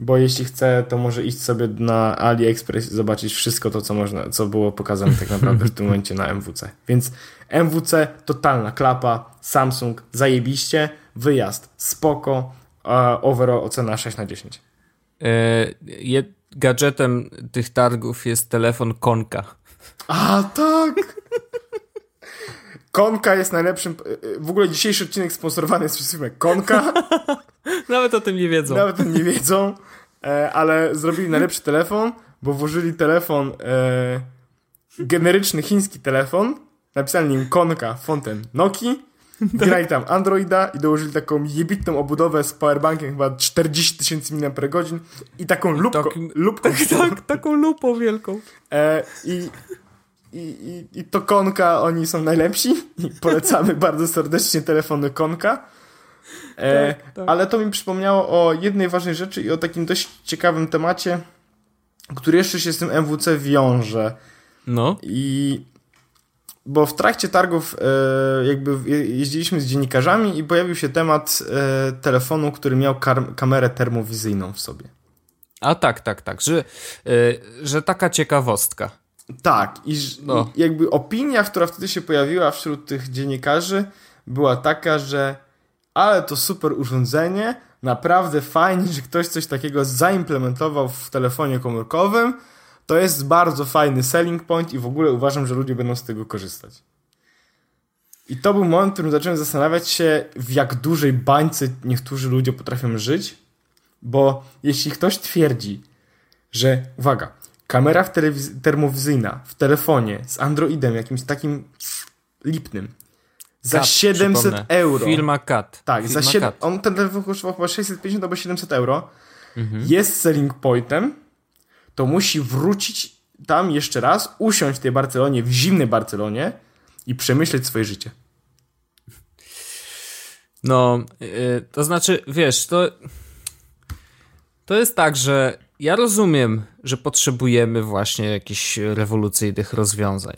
bo jeśli chce, to może iść sobie na AliExpress i zobaczyć wszystko to, co można, co było pokazane tak naprawdę w tym momencie na MWC. Więc MWC, totalna klapa, Samsung, zajebiście, wyjazd, spoko, overall ocena 6 na 10. E, gadżetem tych targów jest telefon Konka. A, tak! Konka jest najlepszym. W ogóle dzisiejszy odcinek sponsorowany jest przez firmę Konka. [laughs] [laughs] Nawet o tym nie wiedzą. Nawet o tym nie wiedzą, e, ale zrobili najlepszy telefon, bo włożyli telefon, e, generyczny chiński telefon, napisali nim Konka fontem Noki, [laughs] grali tam Androida i dołożyli taką jebitną obudowę z powerbankiem chyba 40 tysięcy mAh i taką lupką. Takim, lupką tak, tak, taką lupą wielką. E, I i, i, i to Konka, oni są najlepsi i polecamy bardzo serdecznie telefony Konka. E, tak, tak. Ale to mi przypomniało o jednej ważnej rzeczy i o takim dość ciekawym temacie, który jeszcze się z tym MWC wiąże. No. I bo w trakcie targów e, jakby jeździliśmy z dziennikarzami i pojawił się temat e, telefonu, który miał kamerę termowizyjną w sobie. A tak, tak, tak, że, e, że taka ciekawostka. Tak, i, no. i jakby opinia, która wtedy się pojawiła wśród tych dziennikarzy, była taka, że ale to super urządzenie, naprawdę fajnie, że ktoś coś takiego zaimplementował w telefonie komórkowym. To jest bardzo fajny selling point i w ogóle uważam, że ludzie będą z tego korzystać. I to był moment, w którym zacząłem zastanawiać się, w jak dużej bańce niektórzy ludzie potrafią żyć, bo jeśli ktoś twierdzi, że, uwaga, Kamera w termowizyjna w telefonie z Androidem jakimś takim lipnym. Za Cut, 700 euro. Firma Cat. Tak, Firma za 7, on ten telefon kosztował chyba 650 albo 700 euro. Mhm. Jest selling pointem. To musi wrócić tam jeszcze raz, usiąść w tej Barcelonie, w zimnej Barcelonie i przemyśleć swoje życie. No, yy, to znaczy, wiesz, to to jest tak, że ja rozumiem, że potrzebujemy właśnie jakichś rewolucyjnych rozwiązań.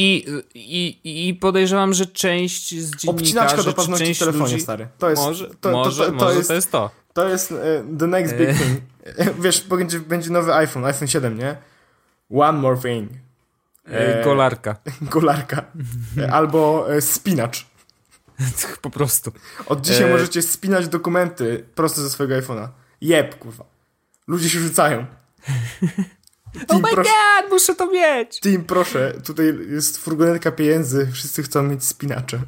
I, i, I podejrzewam, że część z dziennikarzy... Obcinaczka do paznokci w telefonie, ludzi, stary. To jest może, to, może, to, to, to, jest, to jest to. To jest uh, the next big thing. [laughs] Wiesz, będzie, będzie nowy iPhone, iPhone 7, nie? One more thing. E, golarka. [laughs] Golarka. Albo e, spinacz. [laughs] po prostu. Od dzisiaj e... możecie spinać dokumenty prosto ze swojego iPhone'a. Jeb, kurwa. Ludzie się rzucają. Oh my proszę, god, muszę to mieć! Team, proszę, tutaj jest furgonetka pieniędzy, wszyscy chcą mieć spinacze.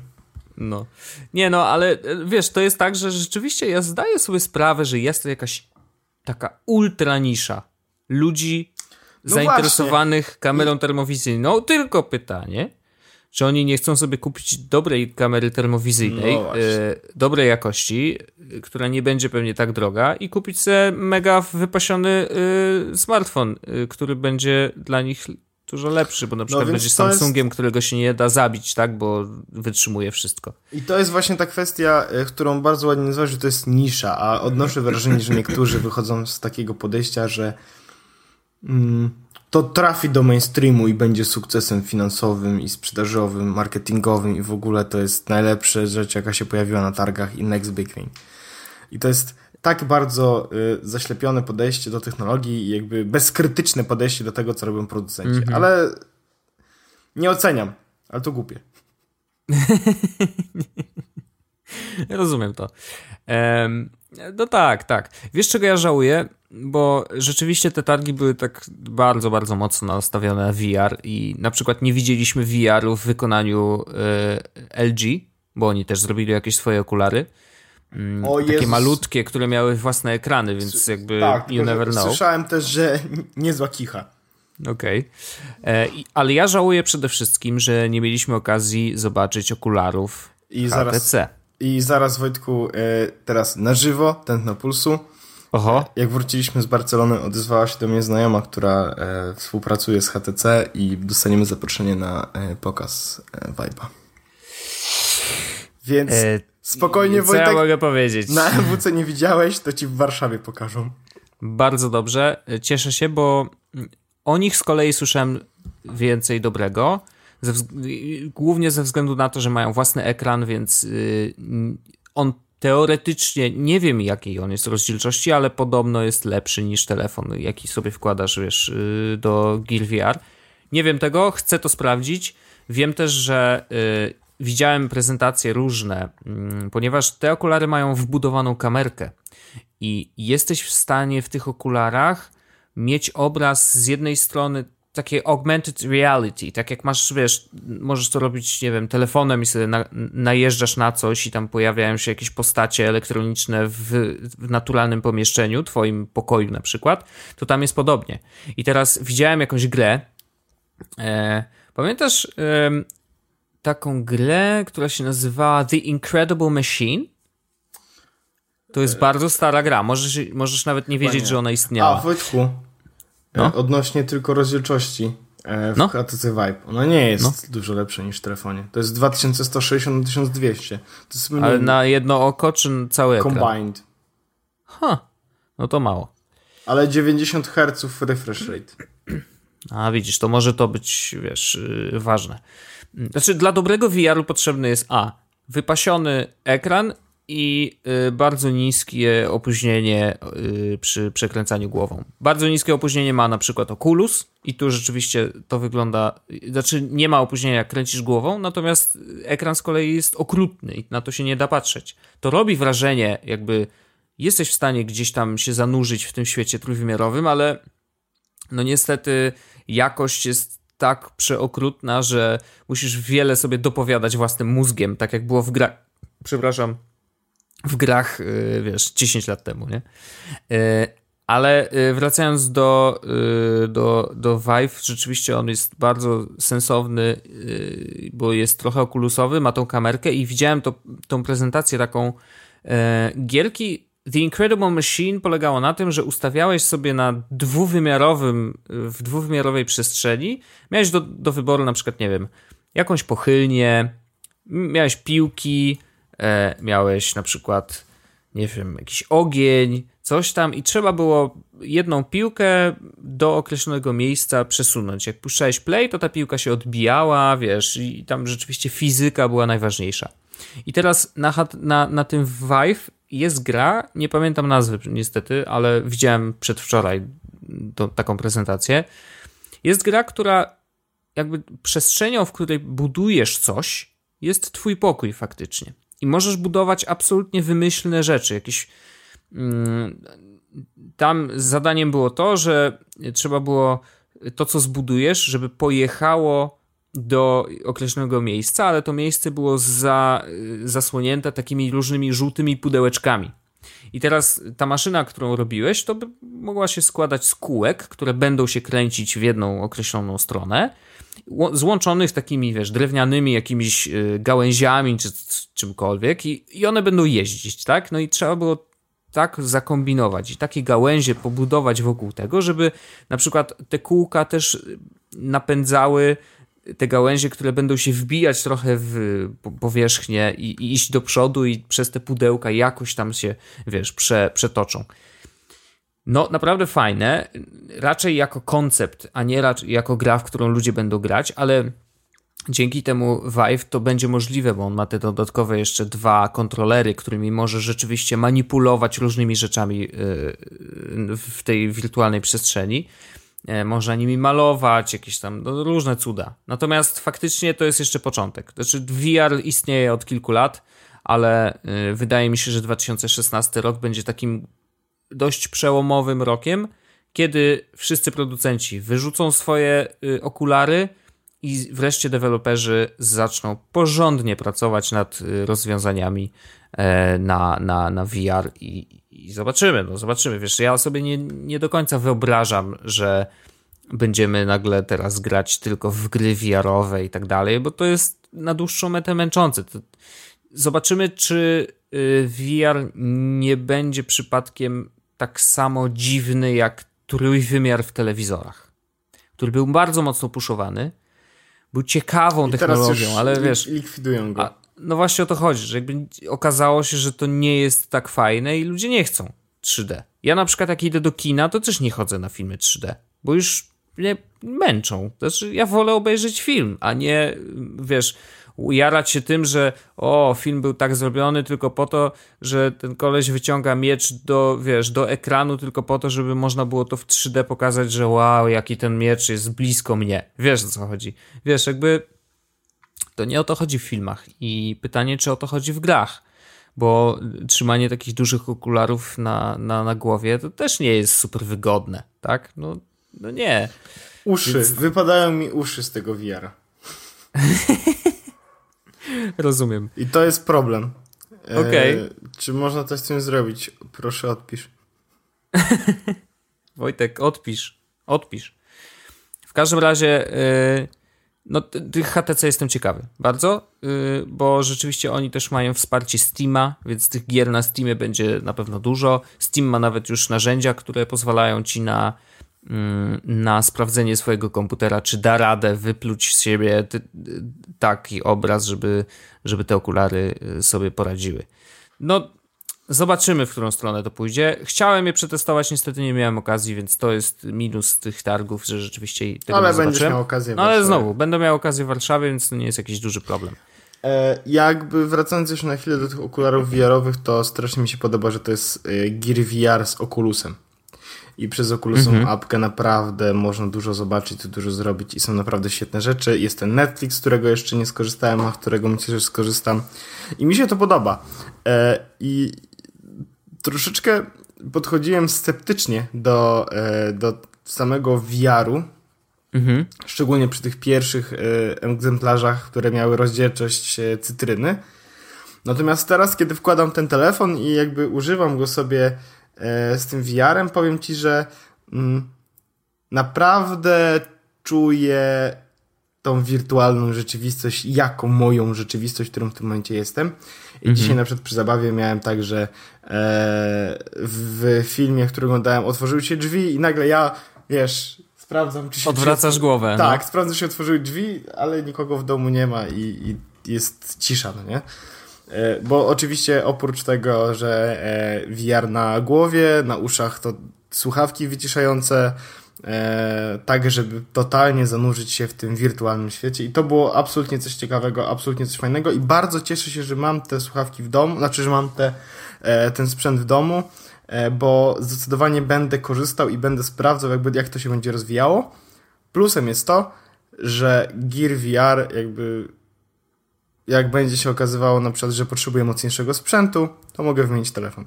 No. Nie no, ale e, wiesz, to jest tak, że rzeczywiście ja zdaję sobie sprawę, że jest to jakaś taka ultra nisza ludzi no zainteresowanych właśnie. kamerą termowizyjną. Tylko pytanie, czy oni nie chcą sobie kupić dobrej kamery termowizyjnej, no e, dobrej jakości, e, która nie będzie pewnie tak droga i kupić sobie mega wypasiony e, smartfon, który będzie dla nich dużo lepszy, bo na no przykład no, będzie Samsungiem, jest... którego się nie da zabić, tak, bo wytrzymuje wszystko. I to jest właśnie ta kwestia, którą bardzo ładnie nazwałeś, że to jest nisza, a odnoszę wrażenie, że niektórzy wychodzą z takiego podejścia, że mm, to trafi do mainstreamu i będzie sukcesem finansowym i sprzedażowym, marketingowym i w ogóle to jest najlepsza rzecz, jaka się pojawiła na targach i next big thing. I to jest tak bardzo y, zaślepione podejście do technologii i jakby bezkrytyczne podejście do tego, co robią producenci. Mm -hmm. Ale nie oceniam, ale to głupie. [laughs] Rozumiem to. Um, no tak, tak. Wiesz, czego ja żałuję? Bo rzeczywiście te targi były tak bardzo, bardzo mocno nastawione na VR i na przykład nie widzieliśmy VR-u w wykonaniu y, LG, bo oni też zrobili jakieś swoje okulary. Mm, o takie Jezus. malutkie, które miały własne ekrany, więc jakby tak, you never know. Słyszałem też, że niezła kicha. Okej. Okay. E, ale ja żałuję przede wszystkim, że nie mieliśmy okazji zobaczyć okularów I HTC. Zaraz, I zaraz, Wojtku, e, teraz na żywo, tętno pulsu. Oho. Jak wróciliśmy z Barcelony, odezwała się do mnie znajoma, która e, współpracuje z HTC i dostaniemy zaproszenie na e, pokaz e, Vibe'a. Więc spokojnie, co Wojtek. Co ja mogę powiedzieć? Na MWC nie widziałeś, to ci w Warszawie pokażą. Bardzo dobrze. Cieszę się, bo o nich z kolei słyszałem więcej dobrego. Ze, głównie ze względu na to, że mają własny ekran, więc y, on teoretycznie nie wiem jakiej on jest rozdzielczości, ale podobno jest lepszy niż telefon, jaki sobie wkładasz, wiesz, y, do Gear VR. Nie wiem tego, chcę to sprawdzić. Wiem też, że y, widziałem prezentacje różne, y, ponieważ te okulary mają wbudowaną kamerkę i jesteś w stanie w tych okularach mieć obraz z jednej strony takie augmented reality, tak jak masz, wiesz, możesz to robić, nie wiem, telefonem i sobie na, najeżdżasz na coś i tam pojawiają się jakieś postacie elektroniczne w, w, naturalnym pomieszczeniu, twoim pokoju na przykład, to tam jest podobnie. I teraz widziałem jakąś grę, e, pamiętasz e, taką grę, która się nazywała The Incredible Machine? To jest bardzo stara gra, możesz, możesz nawet nie wiedzieć, że ona istniała. A, Wojtku, no. E, odnośnie tylko rozdzielczości e, w no. HTC Vibe. Ona nie jest no. dużo lepsza niż w telefonie. To jest 2160 na 1200. To jest Ale na jedno oko czy cały ekran? Combined. Ha, no to mało. Ale 90 Hz refresh rate. A widzisz, to może to być, wiesz, yy, ważne. Znaczy, dla dobrego VR-u potrzebny jest A. Wypasiony ekran i y, bardzo niskie opóźnienie y, przy przekręcaniu głową. Bardzo niskie opóźnienie ma na przykład Oculus i tu rzeczywiście to wygląda, znaczy nie ma opóźnienia jak kręcisz głową, natomiast ekran z kolei jest okrutny i na to się nie da patrzeć. To robi wrażenie, jakby jesteś w stanie gdzieś tam się zanurzyć w tym świecie trójwymiarowym, ale no niestety jakość jest tak przeokrutna, że musisz wiele sobie dopowiadać własnym mózgiem, tak jak było w grach, przepraszam, w grach, y, wiesz, 10 lat temu, nie? Y, ale y, wracając do, do, do Vive, rzeczywiście on jest bardzo sensowny, bo jest trochę okulusowy, ma tą kamerkę i widziałem to, tą prezentację taką gierki The Incredible Machine polegało na tym, że ustawiałeś sobie na dwuwymiarowym, w dwuwymiarowej przestrzeni, miałeś do, do wyboru na przykład, nie wiem, jakąś pochylnię, miałeś piłki, miałeś na przykład, nie wiem, jakiś ogień, coś tam i trzeba było jedną piłkę do określonego miejsca przesunąć. Jak puszczałeś play, to ta piłka się odbijała, wiesz, i tam rzeczywiście fizyka była najważniejsza. I teraz na, na, na tym Vive jest gra, nie pamiętam nazwy niestety, ale widziałem przedwczoraj to, taką prezentację. Jest gra, która jakby przestrzenią, w której budujesz coś, jest twój pokój faktycznie i możesz budować absolutnie wymyślne rzeczy. Jakieś. Mm, tam zadaniem było to, że trzeba było to, co zbudujesz, żeby pojechało do określonego miejsca, ale to miejsce było za, zasłonięte takimi różnymi żółtymi pudełeczkami. I teraz ta maszyna, którą robiłeś, to by mogła się składać z kółek, które będą się kręcić w jedną określoną stronę złączonych takimi, wiesz, drewnianymi jakimiś y, gałęziami czy czymkolwiek i, i one będą jeździć, tak? No i trzeba było tak zakombinować i takie gałęzie pobudować wokół tego, żeby na przykład te kółka też napędzały te gałęzie, które będą się wbijać trochę w powierzchnię i, i iść do przodu i przez te pudełka jakoś tam się, wiesz, prze, przetoczą. No, naprawdę fajne. Raczej jako koncept, a nie raczej jako gra, w którą ludzie będą grać, ale dzięki temu Vive to będzie możliwe, bo on ma te dodatkowe jeszcze dwa kontrolery, którymi może rzeczywiście manipulować różnymi rzeczami yy, w tej wirtualnej przestrzeni. E, może nimi malować, jakieś tam no, różne cuda. Natomiast faktycznie to jest jeszcze początek. Znaczy, VR istnieje od kilku lat, ale yy, wydaje mi się, że 2016 rok będzie takim dość przełomowym rokiem, kiedy wszyscy producenci wyrzucą swoje y, okulary i wreszcie deweloperzy zaczną porządnie pracować nad y, rozwiązaniami e, na, na, na VR i, i zobaczymy, no zobaczymy. Wiesz, ja sobie nie, nie do końca wyobrażam, że będziemy nagle teraz grać tylko w gry VR-owe i tak dalej, bo to jest na dłuższą metę męczące. Zobaczymy, czy y, VR nie będzie przypadkiem tak samo dziwny jak trójwymiar w telewizorach, który był bardzo mocno puszowany, był ciekawą I technologią, ale wiesz... likwidują go. A, no właśnie o to chodzi, że jakby okazało się, że to nie jest tak fajne i ludzie nie chcą. 3D. Ja na przykład jak idę do kina, to też nie chodzę na filmy 3D, bo już mnie męczą. Znaczy, ja wolę obejrzeć film, a nie, wiesz, ujarać się tym, że o, film był tak zrobiony tylko po to, że ten koleś wyciąga miecz do, wiesz, do ekranu tylko po to, żeby można było to w 3D pokazać, że wow, jaki ten miecz jest blisko mnie. Wiesz o co chodzi. Wiesz, jakby to nie o to chodzi w filmach i pytanie, czy o to chodzi w grach bo trzymanie takich dużych okularów na, na, na głowie to też nie jest super wygodne, tak? No, no nie. Uszy, Więc... wypadają mi uszy z tego VR. [laughs] Rozumiem. I to jest problem. E, Okej. Okay. czy można coś z tym zrobić? Proszę odpisz. [laughs] Wojtek, odpisz. Odpisz. W każdym razie yy, no tych HTC jestem ciekawy bardzo, yy, bo rzeczywiście oni też mają wsparcie Steama, więc tych gier na Steamie będzie na pewno dużo. Steam ma nawet już narzędzia, które pozwalają ci na Mm, na sprawdzenie swojego komputera, czy da radę wypluć z siebie taki obraz, żeby, żeby te okulary y, sobie poradziły. No, zobaczymy, w którą stronę to pójdzie. Chciałem je przetestować, niestety nie miałem okazji, więc to jest minus tych targów, że rzeczywiście tego ale nie będziesz miał okazję. No, ale znowu, będę miał okazję w Warszawie, więc to nie jest jakiś duży problem. E, jakby wracając jeszcze na chwilę do tych okularów VR-owych, to strasznie mi się podoba, że to jest e, Gear VR z Oculusem i przez Oculusową mhm. apkę naprawdę można dużo zobaczyć, dużo zrobić i są naprawdę świetne rzeczy. Jest ten Netflix, z którego jeszcze nie skorzystałem, a z którego myślę, że skorzystam i mi się to podoba. E, I troszeczkę podchodziłem sceptycznie do, e, do samego VR-u, mhm. szczególnie przy tych pierwszych e, egzemplarzach, które miały rozdzielczość e, cytryny. Natomiast teraz, kiedy wkładam ten telefon i jakby używam go sobie z tym VR-em, powiem Ci, że mm, naprawdę czuję tą wirtualną rzeczywistość jako moją rzeczywistość, którą w tym momencie jestem. I mhm. dzisiaj na przykład przy zabawie miałem tak, że e, w filmie, który oglądałem, otworzyły się drzwi i nagle ja, wiesz, sprawdzam, czy się... Odwracasz drzwi... głowę. Tak, no. sprawdzam, czy się otworzyły drzwi, ale nikogo w domu nie ma i, i jest cisza, no nie? E, bo oczywiście oprócz tego, że e, VR na głowie, na uszach to słuchawki wyciszające, e, tak żeby totalnie zanurzyć się w tym wirtualnym świecie i to było absolutnie coś ciekawego, absolutnie coś fajnego i bardzo cieszę się, że mam te słuchawki w domu, znaczy, że mam te, ten sprzęt w domu, bo zdecydowanie będę korzystał i będę sprawdzał jakby jak to się będzie rozwijało. Plusem jest to, że Gear VR jakby jak będzie się okazywało na przykład, że potrzebuję mocniejszego sprzętu, to mogę wymienić telefon.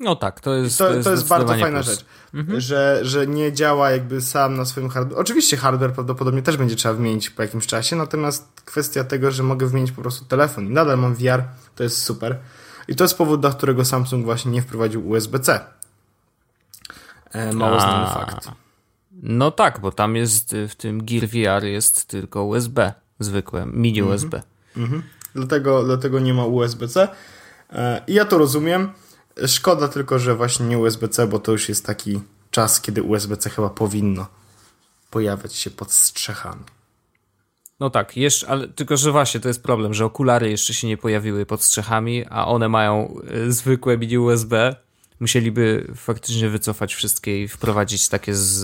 No tak, to jest. To, to jest, to jest bardzo fajna plus. rzecz, mhm. że, że nie działa jakby sam na swoim hardware. Oczywiście hardware prawdopodobnie też będzie trzeba wymienić po jakimś czasie, natomiast kwestia tego, że mogę wymienić po prostu telefon i nadal mam VR, to jest super. I to jest powód, dla którego Samsung właśnie nie wprowadził USB-C. E, mało znany fakt. No tak, bo tam jest w tym Gear VR jest tylko USB zwykłe, mini mhm. USB. Mhm. Dlatego, dlatego nie ma USB-C. E, ja to rozumiem. Szkoda tylko, że właśnie nie USB-C, bo to już jest taki czas, kiedy USB-C chyba powinno pojawiać się pod strzechami. No tak, jeszcze, ale tylko, że właśnie to jest problem, że okulary jeszcze się nie pojawiły pod strzechami, a one mają e, zwykłe mini USB, musieliby faktycznie wycofać wszystkie i wprowadzić takie z,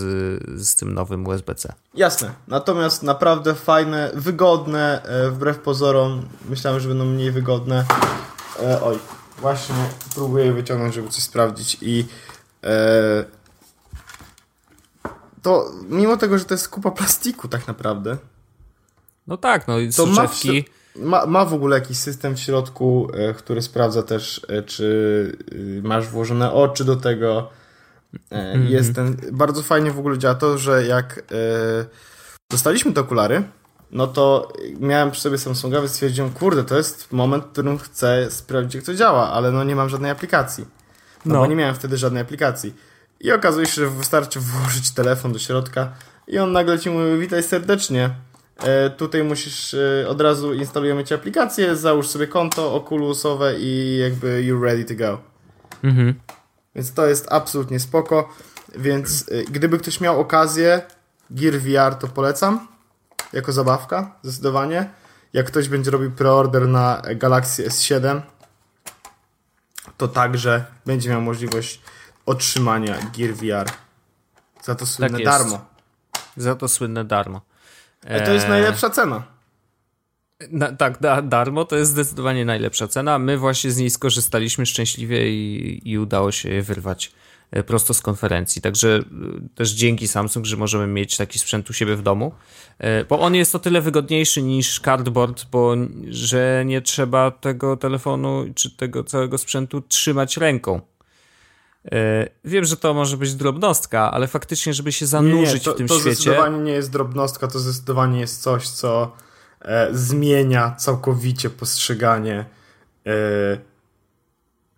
z tym nowym USB-C. Jasne. Natomiast naprawdę fajne, wygodne, e, wbrew pozorom. Myślałem, że będą mniej wygodne. E, oj, właśnie próbuję wyciągnąć, żeby coś sprawdzić i e, to mimo tego, że to jest kupa plastiku tak naprawdę. No tak, no i soczewki... Ma ma, w ogóle jakiś system w środku, e, który sprawdza też, e, czy y, masz włożone oczy do tego. -hmm. Jest ten, bardzo fajnie w ogóle działa to, że jak dostaliśmy te okulary, no to miałem przy sobie Samsunga, stwierdziłem, kurde, to jest moment, w którym chcę sprawdzić, jak to działa, ale no nie mam żadnej aplikacji. No, no. bo nie miałem wtedy żadnej aplikacji. I okazuje się, że wystarczy włożyć telefon do środka i on nagle ci mówi, witaj serdecznie, E, tutaj musisz, e, od razu instalujemy ci aplikację, załóż sobie konto Oculusowe i jakby you're ready to go. Mhm. Więc to jest absolutnie spoko. Więc e, gdyby ktoś miał okazję, Gear VR to polecam. Jako zabawka, zdecydowanie. Jak ktoś będzie robił preorder na Galaxy S7, to także będzie miał możliwość otrzymania Gear VR. Za to słynne tak darmo. Za to słynne darmo. E... To jest najlepsza cena. Na, tak, da, darmo to jest zdecydowanie najlepsza cena. My właśnie z niej skorzystaliśmy szczęśliwie i, i udało się je wyrwać e, prosto z konferencji. Także e, też dzięki Samsung, że możemy mieć taki sprzęt u siebie w domu, e, bo on jest o tyle wygodniejszy niż cardboard, bo że nie trzeba tego telefonu czy tego całego sprzętu trzymać ręką. Wiem, że to może być drobnostka, ale faktycznie, żeby się zanurzyć nie, nie, to, w tym to świecie. To zdecydowanie nie jest drobnostka, to zdecydowanie jest coś, co e, zmienia całkowicie postrzeganie e,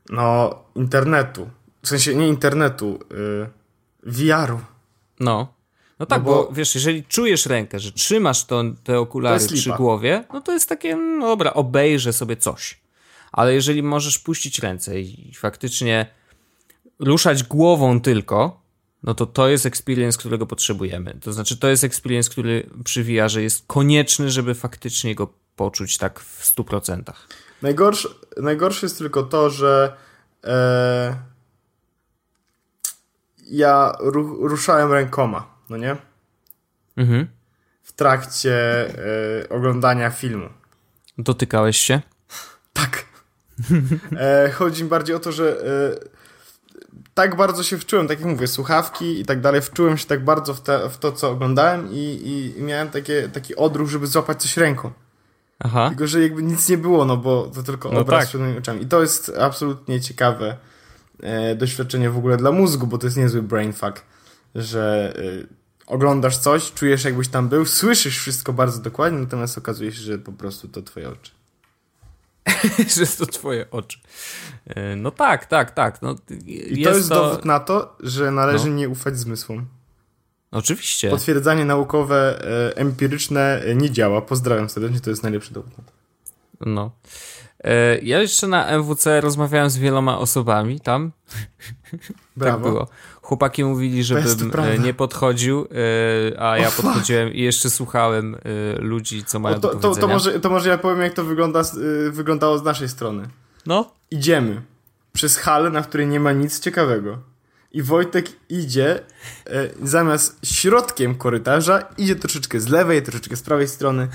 no, internetu. W sensie nie internetu, e, VR-u. No. No tak, no bo, bo, wiesz, jeżeli czujesz rękę, że trzymasz to, te okulary przy głowie, no to jest takie, no dobra, obejrzę sobie coś. Ale jeżeli możesz puścić ręce i faktycznie ruszać głową tylko, no to to jest experience, którego potrzebujemy. To znaczy, to jest experience, który przywija, że jest konieczny, żeby faktycznie go poczuć tak w 100%. Najgorsze, najgorsze jest tylko to, że e, ja ru, ruszałem rękoma, no nie? Mhm. W trakcie e, oglądania filmu. Dotykałeś się? Tak. E, chodzi mi bardziej o to, że e, tak bardzo się wczułem, tak jak mówię, słuchawki i tak dalej, wczułem się tak bardzo w, te, w to, co oglądałem i, i miałem takie, taki odruch, żeby złapać coś ręką. Aha. Tylko, że jakby nic nie było, no bo to tylko no obraz tak. przed moimi oczami. I to jest absolutnie ciekawe doświadczenie w ogóle dla mózgu, bo to jest niezły brain fuck, że e, oglądasz coś, czujesz jakbyś tam był, słyszysz wszystko bardzo dokładnie, natomiast okazuje się, że po prostu to twoje oczy. [laughs] że to twoje oczy. E, no tak, tak, tak. No, I to jest to... dowód na to, że należy no. nie ufać zmysłom. Oczywiście. Potwierdzanie naukowe, e, empiryczne e, nie działa. Pozdrawiam serdecznie, to jest najlepszy dowód na to. No. E, ja jeszcze na MWC rozmawiałem z wieloma osobami tam. [laughs] Brawo. tak było. Chłopaki mówili, żebym e, nie podchodził, e, a ja podchodziłem i jeszcze słuchałem ludzi, co mają o, to, do to, to, może, to może ja powiem, jak to wygląda, wyglądało z naszej strony. No. Idziemy przez halę, na której nie ma nic ciekawego. I Wojtek idzie zamiast środkiem korytarza, idzie troszeczkę z lewej, troszeczkę z prawej strony.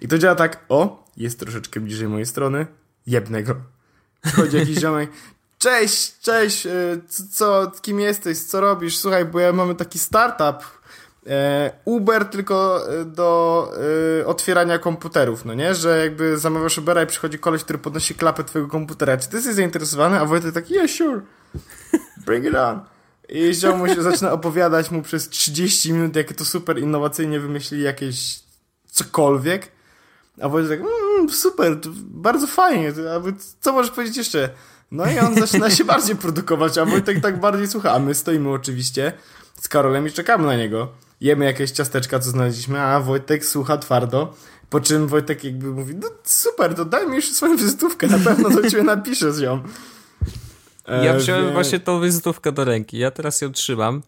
I to działa tak, o, jest troszeczkę bliżej mojej strony, jebnę go. Przychodzi jakiś [laughs] ziomek, cześć, cześć, e, co, kim jesteś, co robisz? Słuchaj, bo ja mamy taki startup, e, Uber tylko e, do otwierania komputerów, no nie? Że jakby zamawiasz Ubera i przychodzi koleś, który podnosi klapę twojego komputera. Czy ty jesteś zainteresowany? A Wojtek taki, yeah, sure, bring it on. I ziom mu się zaczyna opowiadać mu przez 30 minut, jakie to super innowacyjnie wymyślili jakieś cokolwiek. A Wojtek tak, mmm, super, bardzo fajnie, a co możesz powiedzieć jeszcze? No i on zaczyna się [laughs] bardziej produkować, a Wojtek tak bardziej słucha, a my stoimy oczywiście z Karolem i czekamy na niego. Jemy jakieś ciasteczka, co znaleźliśmy, a Wojtek słucha twardo, po czym Wojtek jakby mówi, no super, to daj mi już swoją wizytówkę, na pewno do ciebie napiszę z nią. [laughs] Ja wziąłem wie... właśnie tą wizytówkę do ręki. Ja teraz ją trzymam,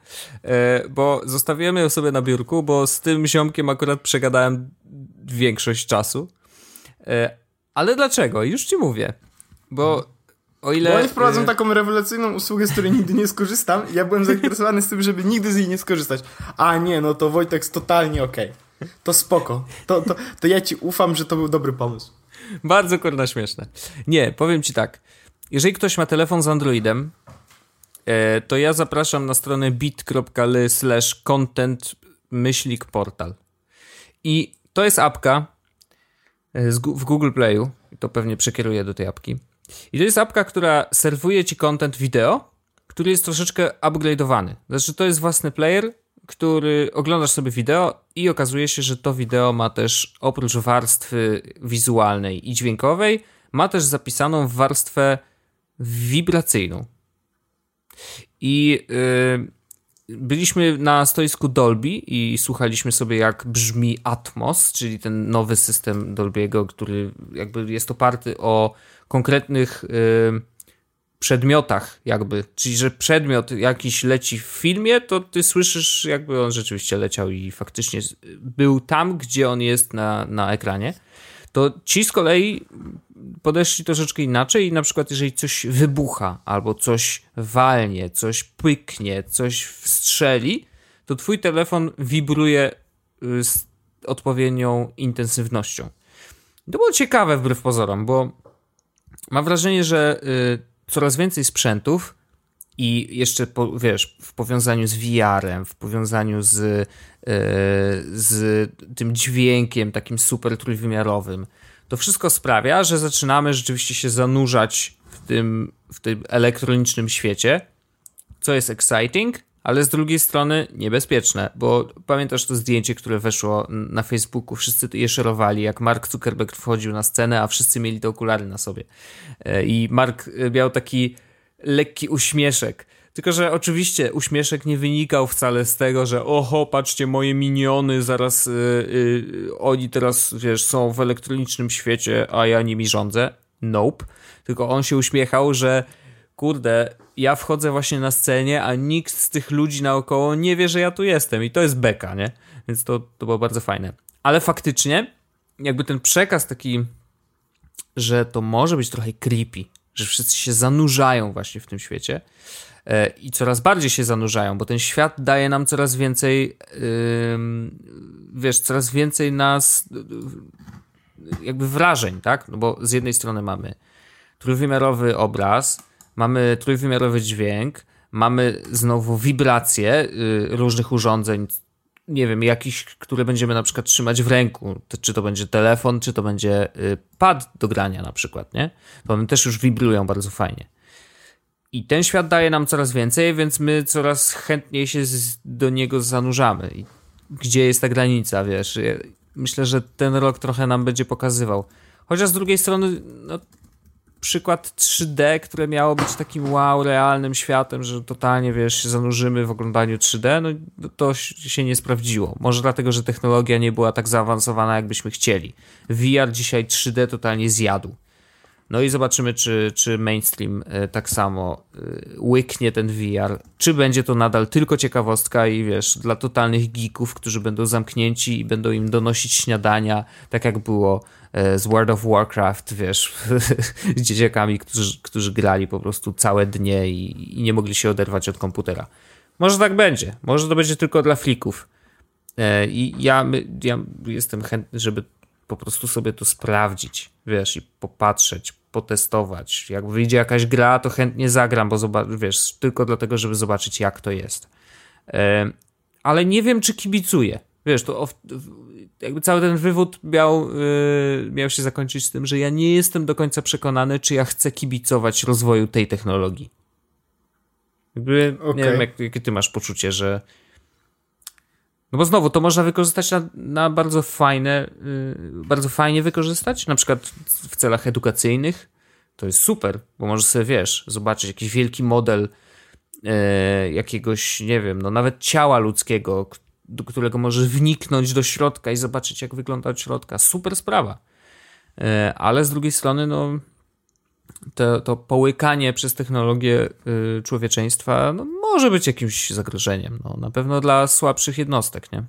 e, bo zostawiłem ją sobie na biurku, bo z tym ziomkiem akurat przegadałem większość czasu. E, ale dlaczego? Już ci mówię. Bo o ile... Bo oni wprowadzą e, taką rewelacyjną usługę, z której nigdy nie skorzystam ja byłem zainteresowany z tym, żeby nigdy z niej nie skorzystać. A nie, no to Wojtek jest totalnie okej. Okay. To spoko. To, to, to ja ci ufam, że to był dobry pomysł. Bardzo kurna śmieszne. Nie, powiem ci tak. Jeżeli ktoś ma telefon z Androidem, e, to ja zapraszam na stronę bit.ly slash content myślik portal. I to jest apka e, w Google Playu, to pewnie przekieruję do tej apki. I to jest apka, która serwuje ci content wideo, który jest troszeczkę upgrade'owany. Znaczy, to jest własny player, który oglądasz sobie wideo i okazuje się, że to wideo ma też oprócz warstwy wizualnej i dźwiękowej, ma też zapisaną warstwę wibracyjną. I yy, byliśmy na stoisku Dolby i słuchaliśmy sobie, jak brzmi Atmos, czyli ten nowy system Dolbiego, który jakby jest oparty o konkretnych yy, przedmiotach, jakby. Czyli, że przedmiot jakiś leci w filmie, to ty słyszysz, jakby on rzeczywiście leciał i faktycznie był tam, gdzie on jest na, na ekranie. To ci z kolei podeszli troszeczkę inaczej i na przykład jeżeli coś wybucha, albo coś walnie, coś pyknie, coś wstrzeli, to twój telefon wibruje y, z odpowiednią intensywnością. To było ciekawe wbrew pozorom, bo mam wrażenie, że y, coraz więcej sprzętów i jeszcze, po, wiesz, w powiązaniu z VR-em, w powiązaniu z, y, z tym dźwiękiem takim super trójwymiarowym, to wszystko sprawia, że zaczynamy rzeczywiście się zanurzać w tym, w tym elektronicznym świecie, co jest exciting, ale z drugiej strony niebezpieczne, bo pamiętasz to zdjęcie, które weszło na Facebooku, wszyscy je szerowali, jak Mark Zuckerberg wchodził na scenę, a wszyscy mieli te okulary na sobie. E, I Mark e, miał taki lekki uśmieszek. Tylko, że oczywiście uśmieszek nie wynikał wcale z tego, że oho, patrzcie, moje miniony, zaraz yy, yy, oni teraz, wiesz, są w elektronicznym świecie, a ja nimi rządzę. Nope. Tylko on się uśmiechał, że kurde, ja wchodzę właśnie na scenie, a nikt z tych ludzi naokoło nie wie, że ja tu jestem i to jest beka, nie? Więc to, to było bardzo fajne. Ale faktycznie, jakby ten przekaz taki, że to może być trochę creepy, że wszyscy się zanurzają właśnie w tym świecie e, i coraz bardziej się zanurzają, bo ten świat daje nam coraz więcej, wiesz, coraz więcej nas jakby wrażeń, tak? No bo z jednej strony mamy trójwymiarowy obraz, mamy trójwymiarowy dźwięk, mamy znowu wibracje y, różnych urządzeń, nie wiem, jakiś, które będziemy na przykład trzymać w ręku, czy to będzie telefon, czy to będzie y, pad do grania na przykład, nie? To one też już wibrują bardzo fajnie. I ten świat daje nam coraz więcej, więc my coraz chętniej się do niego zanurzamy. I gdzie jest ta granica, wiesz? Myślę, że ten rok trochę nam będzie pokazywał. Chociaż z drugiej strony, no, przykład 3D, które miało być takim wow, realnym światem, że totalnie, wiesz, się zanurzymy w oglądaniu 3D, no to się nie sprawdziło. Może dlatego, że technologia nie była tak zaawansowana, jakbyśmy chcieli. VR dzisiaj 3D totalnie zjadł. No i zobaczymy, czy, czy mainstream e, tak samo e, łyknie ten VR, czy będzie to nadal tylko ciekawostka i wiesz, dla totalnych geeków, którzy będą zamknięci i będą im donosić śniadania, tak jak było e, z World of Warcraft, wiesz, [laughs] z dzieciakami, którzy, którzy grali po prostu całe dnie i, i nie mogli się oderwać od komputera. Może tak będzie, może to będzie tylko dla flików. I ja, ja jestem chętny, żeby po prostu sobie to sprawdzić, wiesz, i popatrzeć, potestować. Jak wyjdzie jakaś gra, to chętnie zagram, bo zobacz, wiesz, tylko dlatego, żeby zobaczyć, jak to jest. Ale nie wiem, czy kibicuję. Wiesz, to jakby cały ten wywód miał, yy, miał się zakończyć z tym, że ja nie jestem do końca przekonany, czy ja chcę kibicować rozwoju tej technologii. Jakby, okay. nie wiem, jak, jakie ty masz poczucie, że no bo znowu, to można wykorzystać na, na bardzo fajne, yy, bardzo fajnie wykorzystać, na przykład w celach edukacyjnych. To jest super, bo możesz sobie, wiesz, zobaczyć jakiś wielki model yy, jakiegoś, nie wiem, no nawet ciała ludzkiego, do którego możesz wniknąć do środka i zobaczyć, jak wygląda od środka. Super sprawa. Yy, ale z drugiej strony, no to, to połykanie przez technologię y, człowieczeństwa no, może być jakimś zagrożeniem. No, na pewno dla słabszych jednostek, nie?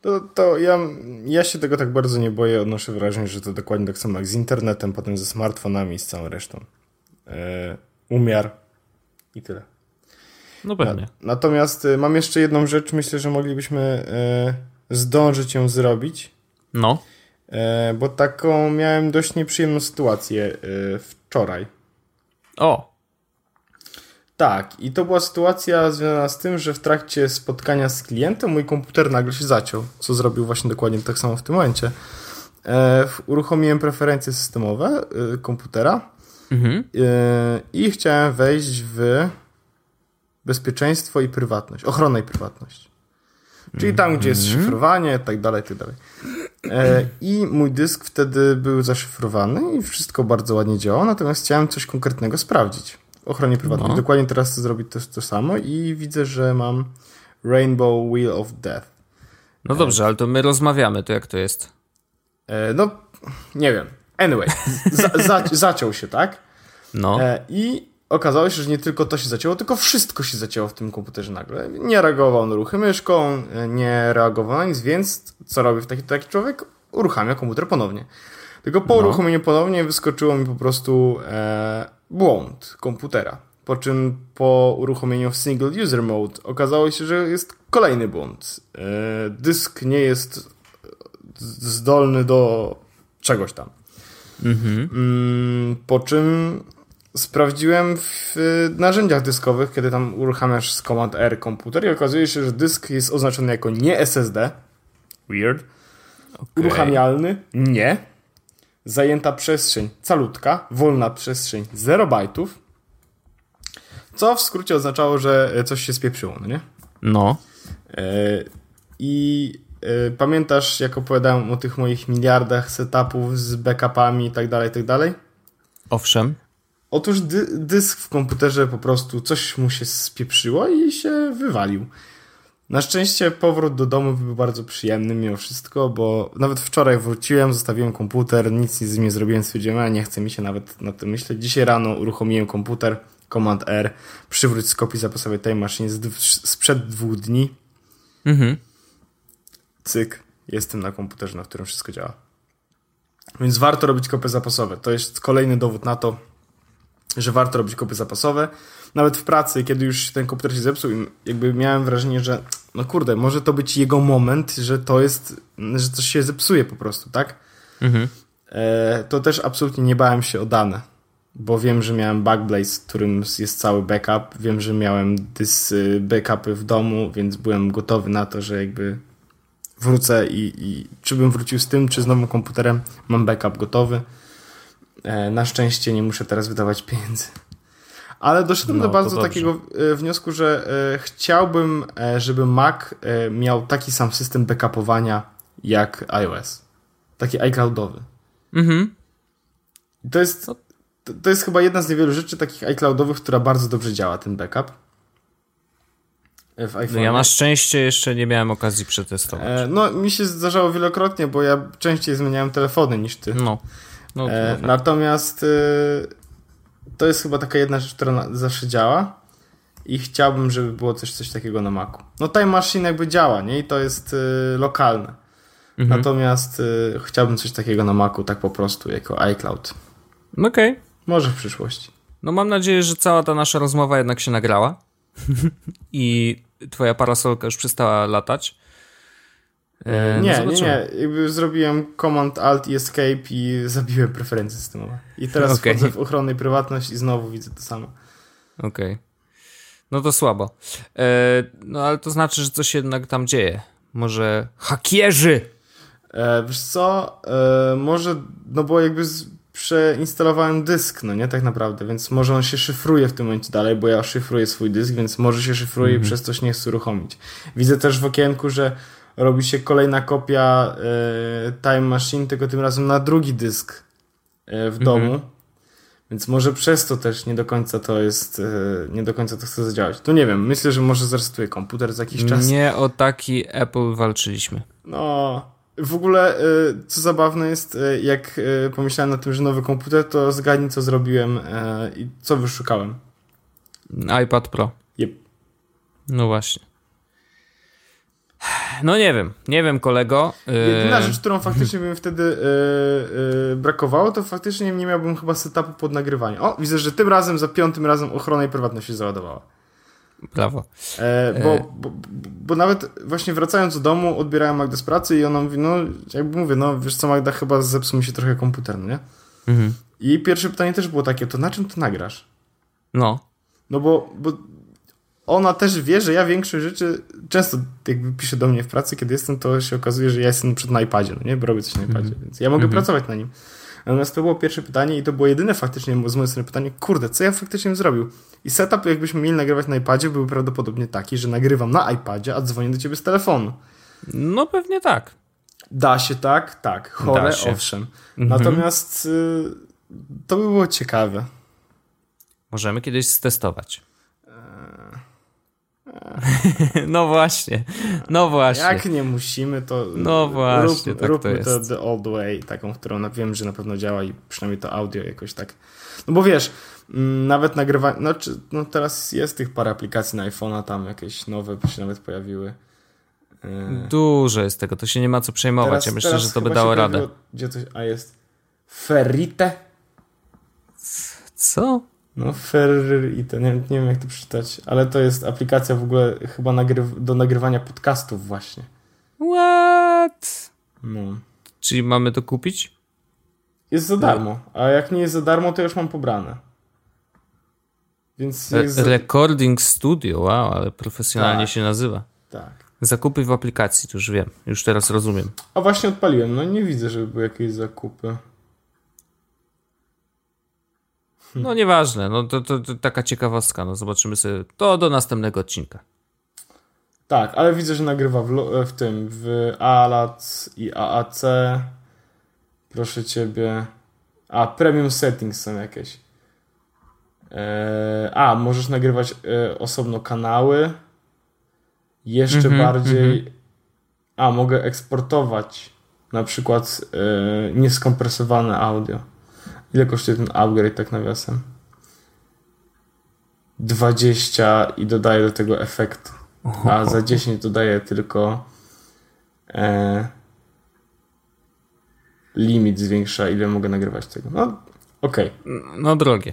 To, to ja, ja się tego tak bardzo nie boję. Odnoszę wrażenie, że to dokładnie tak samo jak z internetem, potem ze smartfonami i z całą resztą. E, umiar i tyle. No pewnie. Na, natomiast y, mam jeszcze jedną rzecz, myślę, że moglibyśmy y, zdążyć ją zrobić. No. E, bo taką miałem dość nieprzyjemną sytuację wczoraj. O! Tak, i to była sytuacja związana z tym, że w trakcie spotkania z klientem mój komputer nagle się zaciął, co zrobił właśnie dokładnie tak samo w tym momencie. E, uruchomiłem preferencje systemowe e, komputera mhm. e, i chciałem wejść w bezpieczeństwo i prywatność, ochronę i prywatność. Czyli tam, gdzie jest mhm. szyfrowanie, tak dalej, tak dalej. E, I mój dysk wtedy był zaszyfrowany i wszystko bardzo ładnie działało, natomiast chciałem coś konkretnego sprawdzić w ochronie prywatnej. No. Dokładnie teraz chcę zrobić to, to samo i widzę, że mam Rainbow Wheel of Death. No dobrze, ale to my rozmawiamy, to jak to jest? E, no, nie wiem. Anyway, za, za, zaciął się, tak? No. E, I okazało się, że nie tylko to się zacięło, tylko wszystko się zacięło w tym komputerze nagle. Nie reagował na ruchy myszką, nie reagował na nic, więc co robi taki, taki człowiek? Uruchamia komputer ponownie. Tylko po no. uruchomieniu ponownie wyskoczyło mi po prostu e, błąd komputera. Po czym po uruchomieniu w single user mode okazało się, że jest kolejny błąd. E, dysk nie jest zdolny do czegoś tam. Mhm. Mm, po czym sprawdziłem w narzędziach dyskowych, kiedy tam uruchamiasz z Command R komputer i okazuje się, że dysk jest oznaczony jako nie SSD. Weird. Okay. Uruchamialny? Nie. Zajęta przestrzeń calutka, wolna przestrzeń 0 bajtów. Co w skrócie oznaczało, że coś się spieprzyło, no nie? No. E, I e, pamiętasz, jak opowiadałem o tych moich miliardach setupów z backupami i tak dalej, i tak dalej? Owszem. Otóż dy dysk w komputerze po prostu coś mu się spieprzyło i się wywalił. Na szczęście powrót do domu był bardzo przyjemny mimo wszystko, bo nawet wczoraj wróciłem, zostawiłem komputer, nic z nim nie zrobiłem, stwierdziłem, a nie chce mi się nawet na tym myśleć. Dzisiaj rano uruchomiłem komputer, Command R, przywróć z kopii zapasowej tej maszyny sprzed dwóch dni. Mhm. Cyk, jestem na komputerze, na którym wszystko działa. Więc warto robić kopie zapasowe. To jest kolejny dowód na to, że warto robić kopie zapasowe. Nawet w pracy, kiedy już ten komputer się zepsuł, jakby miałem wrażenie, że no kurde, może to być jego moment, że to jest, że coś się zepsuje po prostu, tak? Mhm. E, to też absolutnie nie bałem się o dane, bo wiem, że miałem Backblaze, którym jest cały backup, wiem, że miałem dys y, backupy w domu, więc byłem gotowy na to, że jakby wrócę i, i czy bym wrócił z tym, czy z nowym komputerem, mam backup gotowy. E, na szczęście nie muszę teraz wydawać pieniędzy. Ale doszedłem no, do bardzo takiego e, wniosku, że e, chciałbym, żeby Mac miał taki sam system backupowania jak iOS. Taki iCloudowy. Mhm. To jest, to jest chyba jedna z niewielu rzeczy takich iCloudowych, która bardzo dobrze działa, ten backup. No ja na szczęście jeszcze nie miałem okazji przetestować. no, mi się zdarzało wielokrotnie, bo ja częściej zmieniałem telefony niż ty. No. No, e. Natomiast y, to jest chyba taka jedna rzecz, która na, zawsze działa i chciałbym, żeby było coś, coś takiego na Macu. No Time Machine jakby działa, nie? I to jest y, lokalne. Mhm. Natomiast y, chciałbym coś takiego na Macu, tak po prostu, jako iCloud. Okej. Okay. Może w przyszłości. No mam nadzieję, że cała ta nasza rozmowa jednak się nagrała [laughs] i twoja parasolka już przestała latać. E, nie, no nie, nie. Jakby zrobiłem Command Alt i Escape i zabiłem preferencje systemowe. I teraz [laughs] okay. wchodzę w ochronę i prywatność i znowu widzę to samo. Okej. Okay. No to słabo. E, no ale to znaczy, że coś jednak tam dzieje. Może hakierzy! E, wiesz co, e, może, no bo jakby z, przeinstalowałem dysk, no nie, tak naprawdę, więc może on się szyfruje w tym momencie dalej, bo ja szyfruję swój dysk, więc może się szyfruje mm -hmm. i przez coś nie chcę uruchomić. Widzę też w okienku, że robi się kolejna kopia e, Time Machine, tylko tym razem na drugi dysk e, w domu. Mhm. Więc może przez to też nie do końca to jest, e, nie do końca to chce zadziałać. To nie wiem, myślę, że może zresetuje komputer za jakiś czas. Nie o taki Apple walczyliśmy. No, w ogóle, co zabawne jest, jak pomyślałem na tym, że nowy komputer, to zgadnij, co zrobiłem i co wyszukałem. iPad Pro. Yep. No właśnie. No nie wiem, nie wiem kolego. Jedyna y, rzecz, którą faktycznie bym wtedy yy, yy, brakowało, to faktycznie nie miałbym chyba setupu pod nagrywanie. O, widzę, że tym razem, za piątym razem ochrona i prywatność się załadowała. Brawo. E, bo, e... bo, bo, nawet właśnie wracając do domu, odbierałem Magdę z pracy i ona mówi, no jakby mówię, no wiesz co Magda, chyba zepsuł mi się trochę komputer, no nie? Mhm. I pierwsze pytanie też było takie, to na czym ty nagrasz? No. No bo, bo ona też wie, że ja większość rzeczy często jakby piszę do mnie w pracy, kiedy jestem, to się okazuje, że ja jestem przed na iPadzie, no nie? Bo robię coś na iPadzie, -hmm. więc ja mogę -hmm. pracować na nim. Natomiast to było pierwsze pytanie i to było jedyne faktycznie z mojej strony pytanie, kurde, co ja faktycznie bym zrobił? I setup, jakbyśmy mieli nagrywać na iPadzie, był prawdopodobnie taki, że nagrywam na iPadzie, a dzwonię do ciebie z telefonu. No pewnie tak. Da się tak, tak. Chore, owszem. -hmm. Natomiast y, to by było ciekawe. Możemy kiedyś stestować. No właśnie, no właśnie. Jak nie musimy, to no właśnie, rób, tak róbmy to, to the old way, taką, którą wiem, że na pewno działa i przynajmniej to audio jakoś tak. No bo wiesz, mm, nawet nagrywanie, no, no teraz jest tych parę aplikacji na iPhone'a, tam jakieś nowe się nawet pojawiły. E, Dużo jest tego, to się nie ma co przejmować. Teraz, ja myślę, że to by dało radę. Gdzie coś, a jest. Ferrite? Co? No, Ferrite, nie, nie wiem jak to przeczytać, ale to jest aplikacja w ogóle chyba nagryw do nagrywania podcastów właśnie. What? No. Czyli mamy to kupić? Jest za darmo, a jak nie jest za darmo, to już mam pobrane. Więc jest... Recording Studio, wow, ale profesjonalnie tak. się nazywa. Tak. Zakupy w aplikacji, to już wiem, już teraz rozumiem. A właśnie odpaliłem, no nie widzę, żeby były jakieś zakupy. No nieważne, no to, to, to, taka ciekawostka, no zobaczymy sobie, to do następnego odcinka. Tak, ale widzę, że nagrywa w, w tym, w ALAC i AAC. Proszę ciebie. A, premium settings są jakieś. Eee, a, możesz nagrywać e, osobno kanały. Jeszcze mm -hmm, bardziej. Mm -hmm. A, mogę eksportować na przykład e, nieskompresowane audio. Ile kosztuje ten upgrade tak nawiasem? 20 i dodaję do tego efekt. A za 10 dodaję tylko e, limit zwiększa, ile mogę nagrywać tego. No, okej. Okay. No, drogie.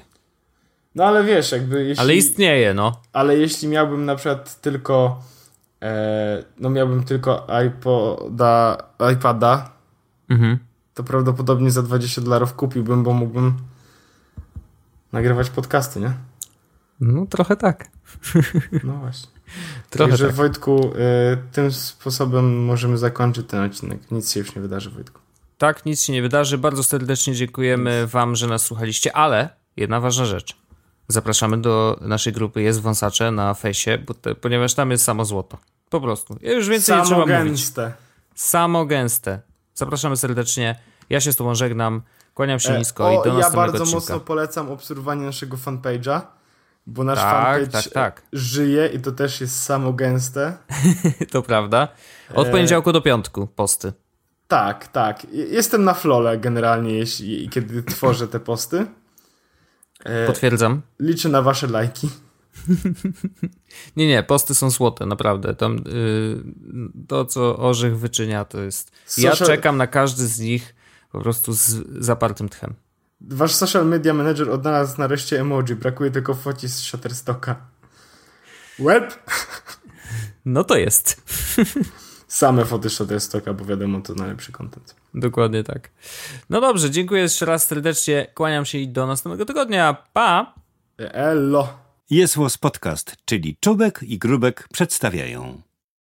No, ale wiesz, jakby jeśli... Ale istnieje, no. Ale jeśli miałbym na przykład tylko e, no miałbym tylko iPoda, iPada, mhm. To prawdopodobnie za 20 dolarów kupiłbym, bo mógłbym nagrywać podcasty, nie? No, trochę tak. No właśnie. [laughs] Trochę Także tak. Wojtku, y, tym sposobem możemy zakończyć ten odcinek. Nic się już nie wydarzy, Wojtku. Tak, nic się nie wydarzy. Bardzo serdecznie dziękujemy nic. Wam, że nas słuchaliście, ale jedna ważna rzecz. Zapraszamy do naszej grupy Jest Wąsacze na fejsie, bo te, ponieważ tam jest samo złoto. Po prostu. Ja już więcej samo nie trzeba gęste. mówić. Samo gęste. Zapraszamy serdecznie. Ja się z Tobą żegnam. Kłaniam się e, nisko o, i do następnego Ja bardzo odcinka. mocno polecam obserwowanie naszego fanpage'a bo nasz tak, fanpage tak, tak. żyje i to też jest samo gęste. [laughs] to prawda. Od e... poniedziałku do piątku posty. Tak, tak. Jestem na flole generalnie, jeśli, kiedy tworzę te posty. E... Potwierdzam. Liczę na wasze lajki. [laughs] nie, nie, posty są złote, naprawdę. Tam yy, to, co Orzech wyczynia, to jest... Social... Ja czekam na każdy z nich po prostu z zapartym tchem. Wasz social media manager odnalazł nareszcie emoji. Brakuje tylko foci z Shutterstocka. Web? [laughs] No to jest. [laughs] Same foty Shutterstocka, bo wiadomo, to najlepszy content. Dokładnie tak. No dobrze, dziękuję jeszcze raz serdecznie. Kłaniam się i do następnego tygodnia. Pa! Elo! Jest Podcast, czyli Czubek i Grubek przedstawiają.